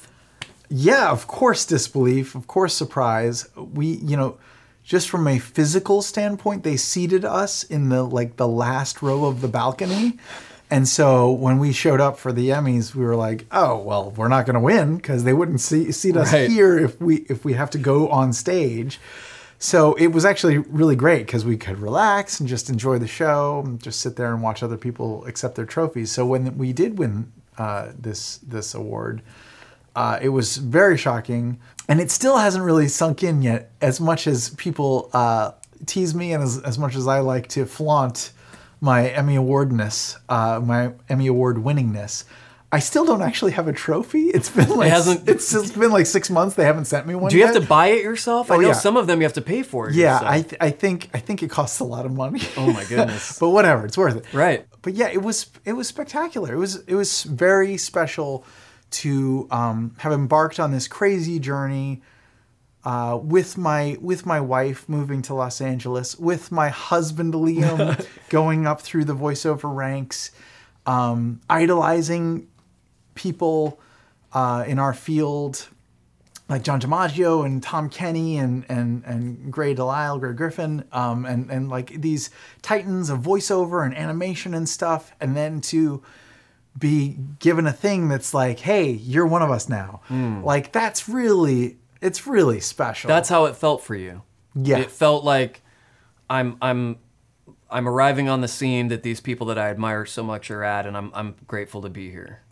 Yeah, of course, disbelief, of course, surprise. We, you know, just from a physical standpoint, they seated us in the like the last row of the balcony. And so when we showed up for the Emmys, we were like, "Oh, well, we're not going to win because they wouldn't see, seat us Right. here if we if we have to go on stage." So it was actually really great because we could relax and just enjoy the show, and just sit there and watch other people accept their trophies. So when we did win uh, this this award, uh, it was very shocking, and it still hasn't really sunk in yet. As much as people uh, tease me, and as, as much as I like to flaunt my Emmy awardness, uh, my Emmy award winningness, I still don't actually have a trophy. It's been like hasn't- it's, it's been like six months. They haven't sent me one. Do you yet. have to buy it yourself? I Oh, know yeah. some of them you have to pay for it. Yeah, yourself. I th- I think I think it costs a lot of money. Oh my goodness. [laughs] but whatever, it's worth it. Right. But yeah, it was it was spectacular. It was it was very special to um, have embarked on this crazy journey uh, with my with my wife moving to Los Angeles, with my husband Liam [laughs] going up through the voiceover ranks, um, idolizing people uh, in our field like John DiMaggio and Tom Kenny and and and Grey DeLisle, Grey Griffin, um, and and like these titans of voiceover and animation and stuff, and then to be given a thing that's like, hey, you're one of us now. Like that's really it's really special. That's how it felt for you. Yeah. It felt like I'm I'm I'm arriving on the scene that these people that I admire so much are at, and I'm I'm grateful to be here.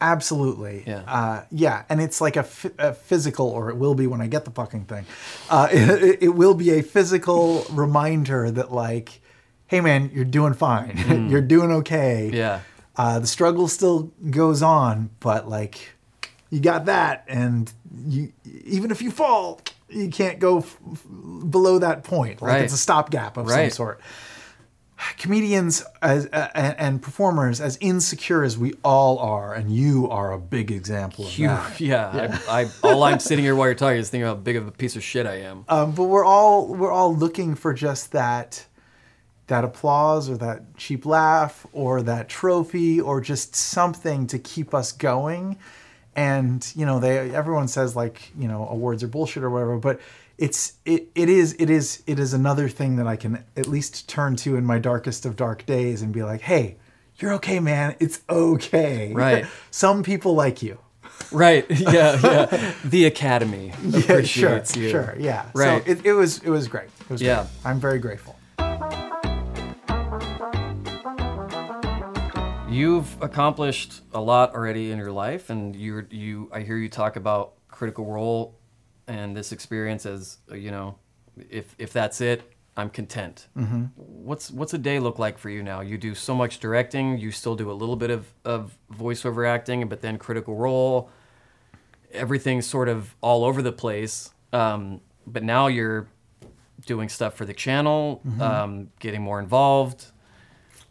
Absolutely. Yeah. Uh, yeah. And it's like a, a physical, or it will be when I get the fucking thing. Uh, [laughs] it, it will be a physical reminder that, like, hey, man, you're doing fine. [laughs] you're doing okay. Mm. Yeah. Uh, the struggle still goes on, but, like, you got that. And you, even if you fall, you can't go f- f- below that point. Like, Right. it's a stopgap of some sort comedians as, uh, and, and performers as insecure as we all are and you are a big example of You, that [laughs] yeah. I, I all I'm sitting here while you're talking is thinking how big of a piece of shit I am. um, but we're all we're all looking for just that that applause or that cheap laugh or that trophy or just something to keep us going and you know they everyone says like you know awards are bullshit or whatever but it's it, it is it is it is another thing that I can at least turn to in my darkest of dark days and be like hey you're okay man it's okay Right. [laughs] some people like you Right. [laughs] Yeah. Yeah. [laughs] The Academy Yeah, sure, you. sure, yeah. Right. So it, it was it was great. It was Yeah. great. I'm very grateful. You've accomplished a lot already in your life, and you you I hear you talk about Critical Role and this experience as uh, you know, if if that's it, I'm content. Mm-hmm. What's what's a day look like for you now? You do so much directing, you still do a little bit of of voiceover acting, but then Critical Role, everything's sort of all over the place. Um, but now you're doing stuff for the channel, um, getting more involved.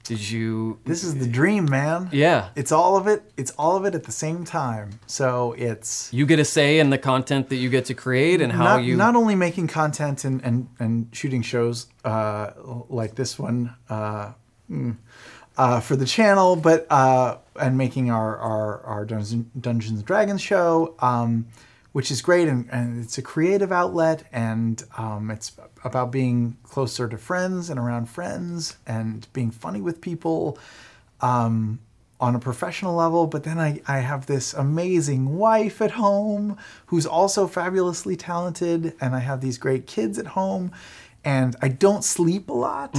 Did you? This is the dream, man. Yeah. It's all of it. It's all of it at the same time. So it's you get a say in the content that you get to create and how not, you not only making content and, and, and shooting shows uh, like this one uh, mm, uh, for the channel, but uh, and making our our, our Dungeons, Dungeons and Dragons show, um, which is great, and, and it's a creative outlet, and um, it's about being closer to friends and around friends, and being funny with people. Um, on a professional level, but then I, I have this amazing wife at home who's also fabulously talented, and I have these great kids at home, and I don't sleep a lot,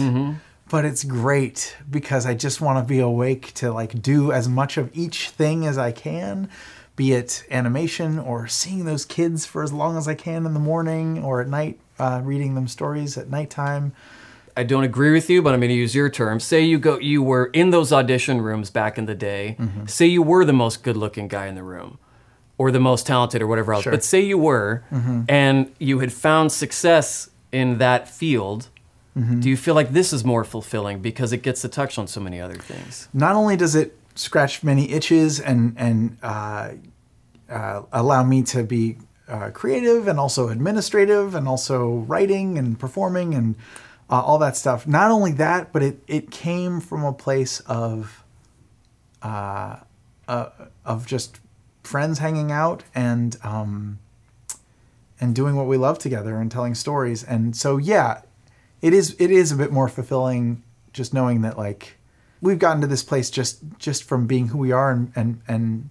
but it's great because I just want to be awake to like do as much of each thing as I can, be it animation or seeing those kids for as long as I can in the morning or at night, uh, reading them stories at nighttime. I don't agree with you, but I'm going to use your term. Say you go, you were in those audition rooms back in the day. Mm-hmm. Say you were the most good-looking guy in the room, or the most talented, or whatever else. Sure. Mm-hmm. But say you were, and you had found success in that field. Mm-hmm. Do you feel like this is more fulfilling because it gets to touch on so many other things? not only does it scratch many itches and and uh, uh, allow me to be uh, creative and also administrative and also writing and performing and uh, all that stuff. Not only that, but it it came from a place of uh, uh, of just friends hanging out and um, and doing what we love together and telling stories. And so yeah, it is it is a bit more fulfilling just knowing that like we've gotten to this place just just from being who we are and and and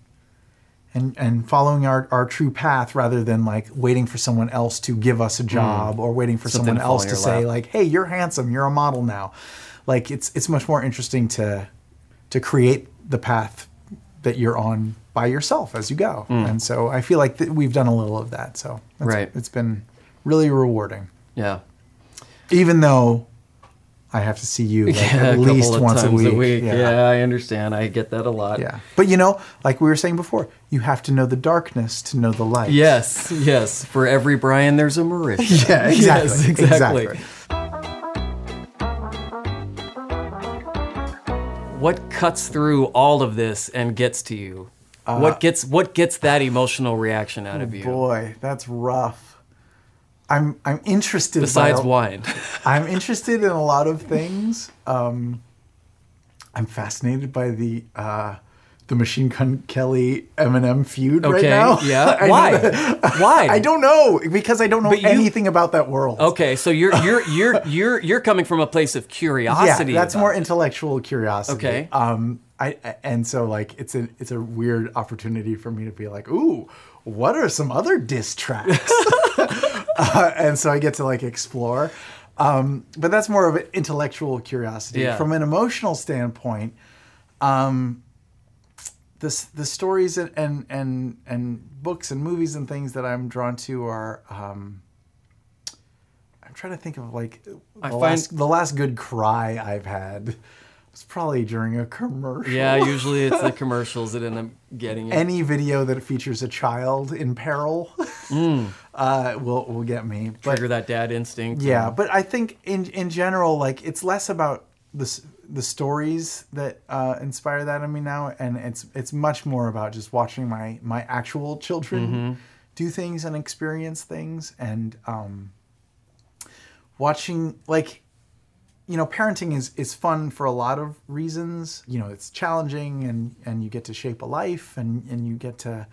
and, and following our, our true path rather than like waiting for someone else to give us a hmm. job or waiting for Something someone to else to say lap. like hey you're handsome. You're a model now. Like it's it's much more interesting to to create the path that you're on by yourself as you go. Hmm. And so i feel like th- we've done a little of that. So it's, Right. it's been really rewarding. Yeah. even though i have to see you like, [laughs] Yeah, at least couple of once a week, Yeah. I understand. I get that a lot. Yeah. But you know, like we were saying before, you have to know the darkness to know the light. Yes, yes. For every Brian, there's a Marisha. [laughs] Yeah, exactly. [laughs] Yes, exactly. exactly. What cuts through all of this and gets to you? Uh, what gets what gets that emotional reaction out of you? Boy, that's rough. I'm I'm interested. Besides by, wine. [laughs] I'm interested in a lot of things. Um, I'm fascinated by the uh, the Machine Gun Kelly Eminem feud right now. Yeah. [laughs] Why? that- [laughs] Why? I don't know because I don't know you- anything about that world. Okay, so you're you're you're you're you're coming from a place of curiosity. yeah, that's more it. intellectual curiosity. Okay. Um, I I- and so like it's a it's a weird opportunity for me to be like, ooh, what are some other diss tracks? Uh, [laughs] and so I get to like explore. Um, but that's more of an intellectual curiosity. Yeah. From an emotional standpoint, um, the the stories and, and and and books and movies and things that I'm drawn to are. Um, I'm trying to think of like the I find- last the last good cry I've had was probably during a commercial. Yeah, [laughs] usually it's the commercials that end up getting you. Any video that features a child in peril uh, will will get me. But trigger that dad instinct. yeah, and- but I think in in general, like it's less about the the stories that uh, inspire that in me now, and it's it's much more about just watching my my actual children do things and experience things, and um, watching like you know parenting is is fun for a lot of reasons you know it's challenging and and you get to shape a life and and you get to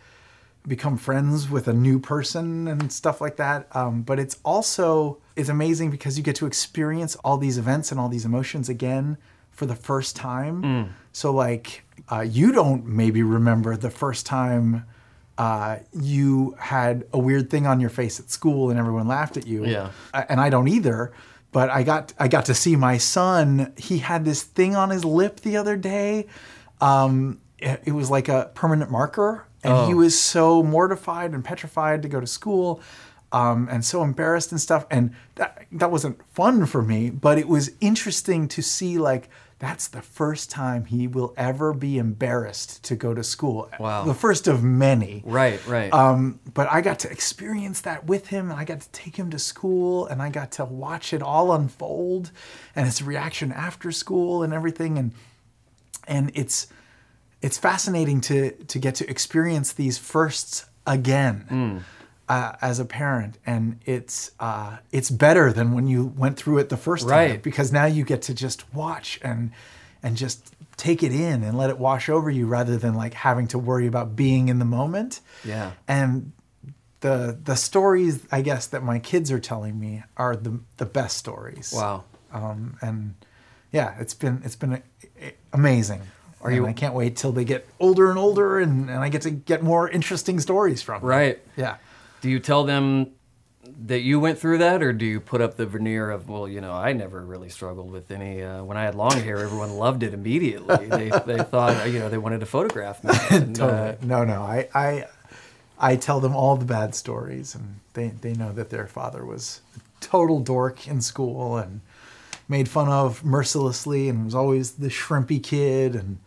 become friends with a new person and stuff like that um, but it's also it's amazing because you get to experience all these events and all these emotions again for the first time so like uh, you don't maybe remember the first time uh, you had a weird thing on your face at school and everyone laughed at you. Yeah. And I don't either. But I got I got to see my son. He had this thing on his lip the other day. Um, it, it was like a permanent marker, and he was so mortified and petrified to go to school, um, and so embarrassed and stuff. And that that wasn't fun for me, but it was interesting to see like that's the first time he will ever be embarrassed to go to school. Wow. The first of many. Right, right. Um, but I got to experience that with him, and I got to take him to school, and I got to watch it all unfold, and his reaction after school and everything, and and it's it's fascinating to to get to experience these firsts again Hmm. uh, as a parent, and it's uh, it's better than when you went through it the first time because now you get to just watch and and just take it in and let it wash over you rather than like having to worry about being in the moment. Yeah. And the the stories I guess that my kids are telling me are the the best stories. wow. Um, and yeah, it's been it's been amazing. Are And you- I can't wait till they get older and older, and, and I get to get more interesting stories from them. Right. Yeah. Do you tell them that you went through that, or do you put up the veneer of, well, you know, I never really struggled with any. Uh, when I had long hair, everyone loved it immediately. [laughs] they, they thought, you know, they wanted to photograph me. [laughs] And, uh, no, no. I, I, I tell them all the bad stories, and they, they know that their father was a total dork in school and made fun of mercilessly, and was always the shrimpy kid, and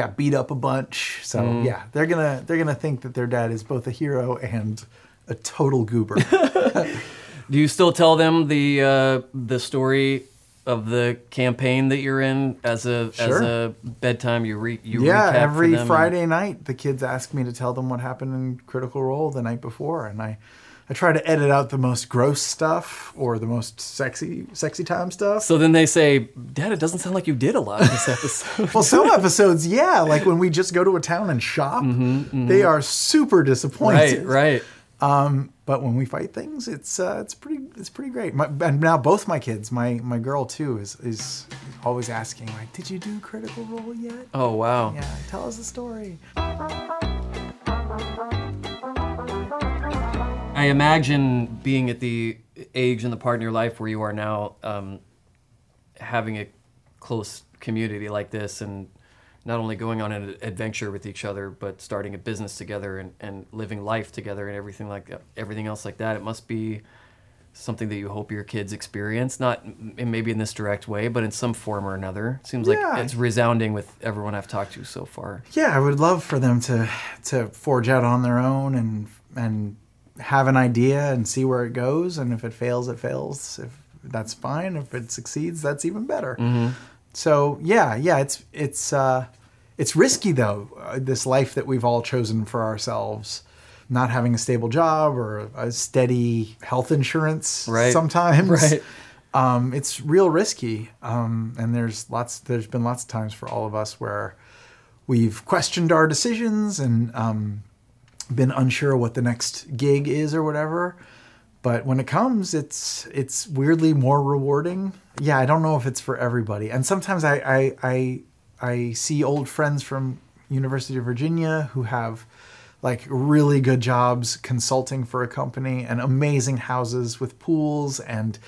got beat up a bunch. So Mm. yeah, they're gonna they're gonna think that their dad is both a hero and a total goober. [laughs] do you still tell them the uh, the story of the campaign that you're in as a as a bedtime? You re, you yeah, recap for every them and- Friday night, the kids ask me to tell them what happened in Critical Role the night before, and I, I try to edit out the most gross stuff or the most sexy, sexy time stuff. So then they say, Dad, it doesn't sound like you did a lot in this [laughs] episode. well, some [laughs] episodes, yeah, like when we just go to a town and shop, they are super right, disappointed. right. Um, but when we fight things, it's uh, it's pretty it's pretty great. My, and now both my kids, my my girl too, is is always asking like, "Did you do Critical Role yet?" Oh, wow. Yeah, tell us the story. I imagine being at the age and the part in your life where you are now, um, having a close community like this, and not only going on an adventure with each other, but starting a business together and, and living life together and everything like that, everything else like that. It must be something that you hope your kids experience, not maybe in this direct way, but in some form or another. It Seems like it's resounding with everyone I've talked to so far. Yeah, I would love for them to to forge out on their own and and have an idea and see where it goes. And if it fails, it fails. If that's fine. If it succeeds, that's even better. So yeah, yeah, it's it's uh, it's risky though. Uh, this life that we've all chosen for ourselves, not having a stable job or a steady health insurance. Right. Sometimes. Right. Um, it's real risky. Um, and there's lots. There's been lots of times for all of us where we've questioned our decisions and um, been unsure what the next gig is or whatever. But when it comes, it's it's weirdly more rewarding. Yeah, I don't know if it's for everybody. And sometimes I I I, I see old friends from University of Virginia who have like really good jobs consulting for a company and amazing houses with pools and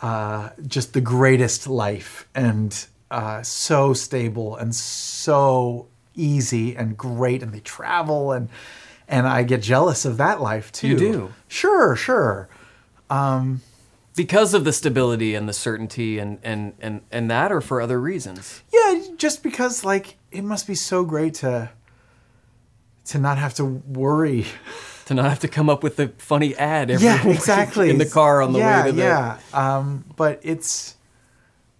uh, just the greatest life and uh, so stable and so easy and great and they travel and and I get jealous of that life too. You do? Sure, sure. Because of the stability and the certainty and, and, and, and that, or for other reasons? Yeah, just because like it must be so great to to not have to worry. [laughs] to not have to come up with a funny ad every yeah, exactly. [laughs] in the car on the yeah, way to the yeah. Um, but it's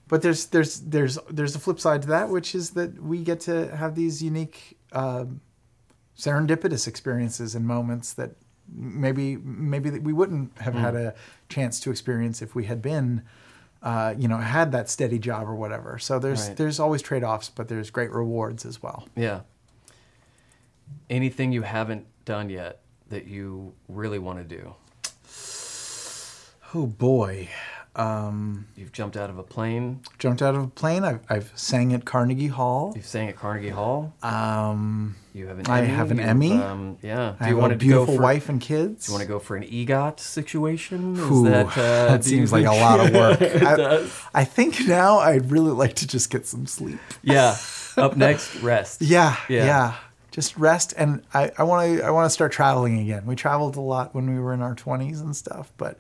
but there's there's there's there's a flip side to that, which is that we get to have these unique um, serendipitous experiences and moments that maybe maybe that we wouldn't have had Mm. a chance to experience if we had been uh, you know had that steady job or whatever. So there's Right. there's always trade offs, but there's great rewards as well. yeah. Anything you haven't done yet that you really want to do? Oh boy. Um, You've jumped out of a plane. jumped out of a plane. I've, I've sang at Carnegie Hall. You've sang at Carnegie Hall. Um, You have an I Emmy. have an Emmy. Um, yeah. I Do you have want a to go beautiful for, wife and kids. Do you want to go for an EGOT situation? Is Ooh, that, uh, that seems like a lot of [laughs] work. it I, does. I think now I'd really like to just get some sleep. Yeah. [laughs] Up next, rest. Yeah, Yeah. yeah. Just rest, and I want to. I want to start traveling again. We traveled a lot when we were in our twenties and stuff, but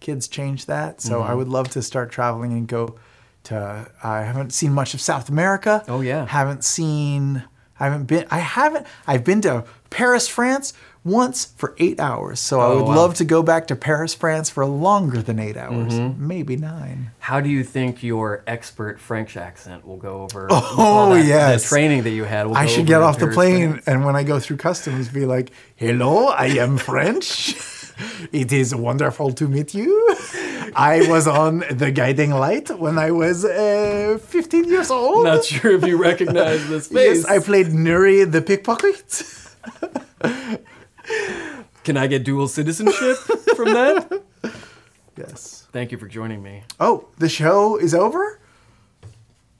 kids change that. So Mm-hmm. I would love to start traveling and go to. I haven't seen much of South America. Oh, yeah. Haven't seen. I haven't been. I haven't. I've been to Paris, France once for eight hours. So I Oh, would wow. Mm-hmm. love to go back to Paris, France for longer than eight hours, maybe nine. How do you think your expert French accent will go over? [laughs] Oh, that, yes. The training that you had. Will I should get off the plane France. and when I go through customs, be like, "Hello, I am [laughs] French. It is wonderful to meet you. I was on the guiding light when I was uh, 15 years old. Not sure if you recognize this [laughs] face. yes, I played Nuri the pickpocket. Can I get dual citizenship from that? yes. Thank you for joining me. Oh, the show is over.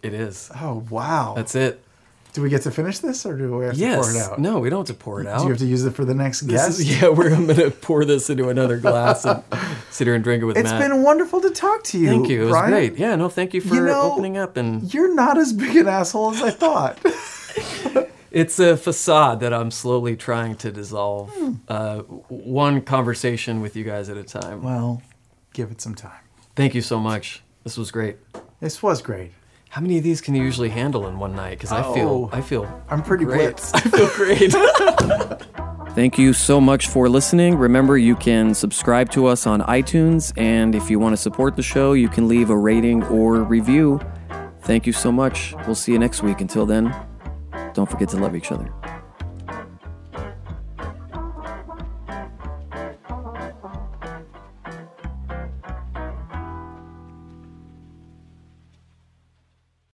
It is. Oh wow! That's it. Do we get to finish this, or do we have to Yes. pour it out? No, we don't have to pour it out. Do you have to use it for the next This guest? is- [laughs] yeah, we're I'm gonna pour this into another glass and [laughs] sit here and drink it with It's Matt. been wonderful to talk to you. thank you. It was Brian. great. Yeah, no, thank you for You know- opening up and You're not as big an asshole as I thought. [laughs] It's a facade that I'm slowly trying to dissolve, Hmm. uh, one conversation with you guys at a time. well, give it some time. Thank you so much. This was great. This was great. How many of these can you usually handle in one night? Because I Oh. feel, I feel, I'm pretty great. blitzed. [laughs] I feel great. [laughs] Thank you so much for listening. Remember, you can subscribe to us on iTunes, and if you want to support the show, you can leave a rating or review. Thank you so much. We'll see you next week. Until then, don't forget to love each other.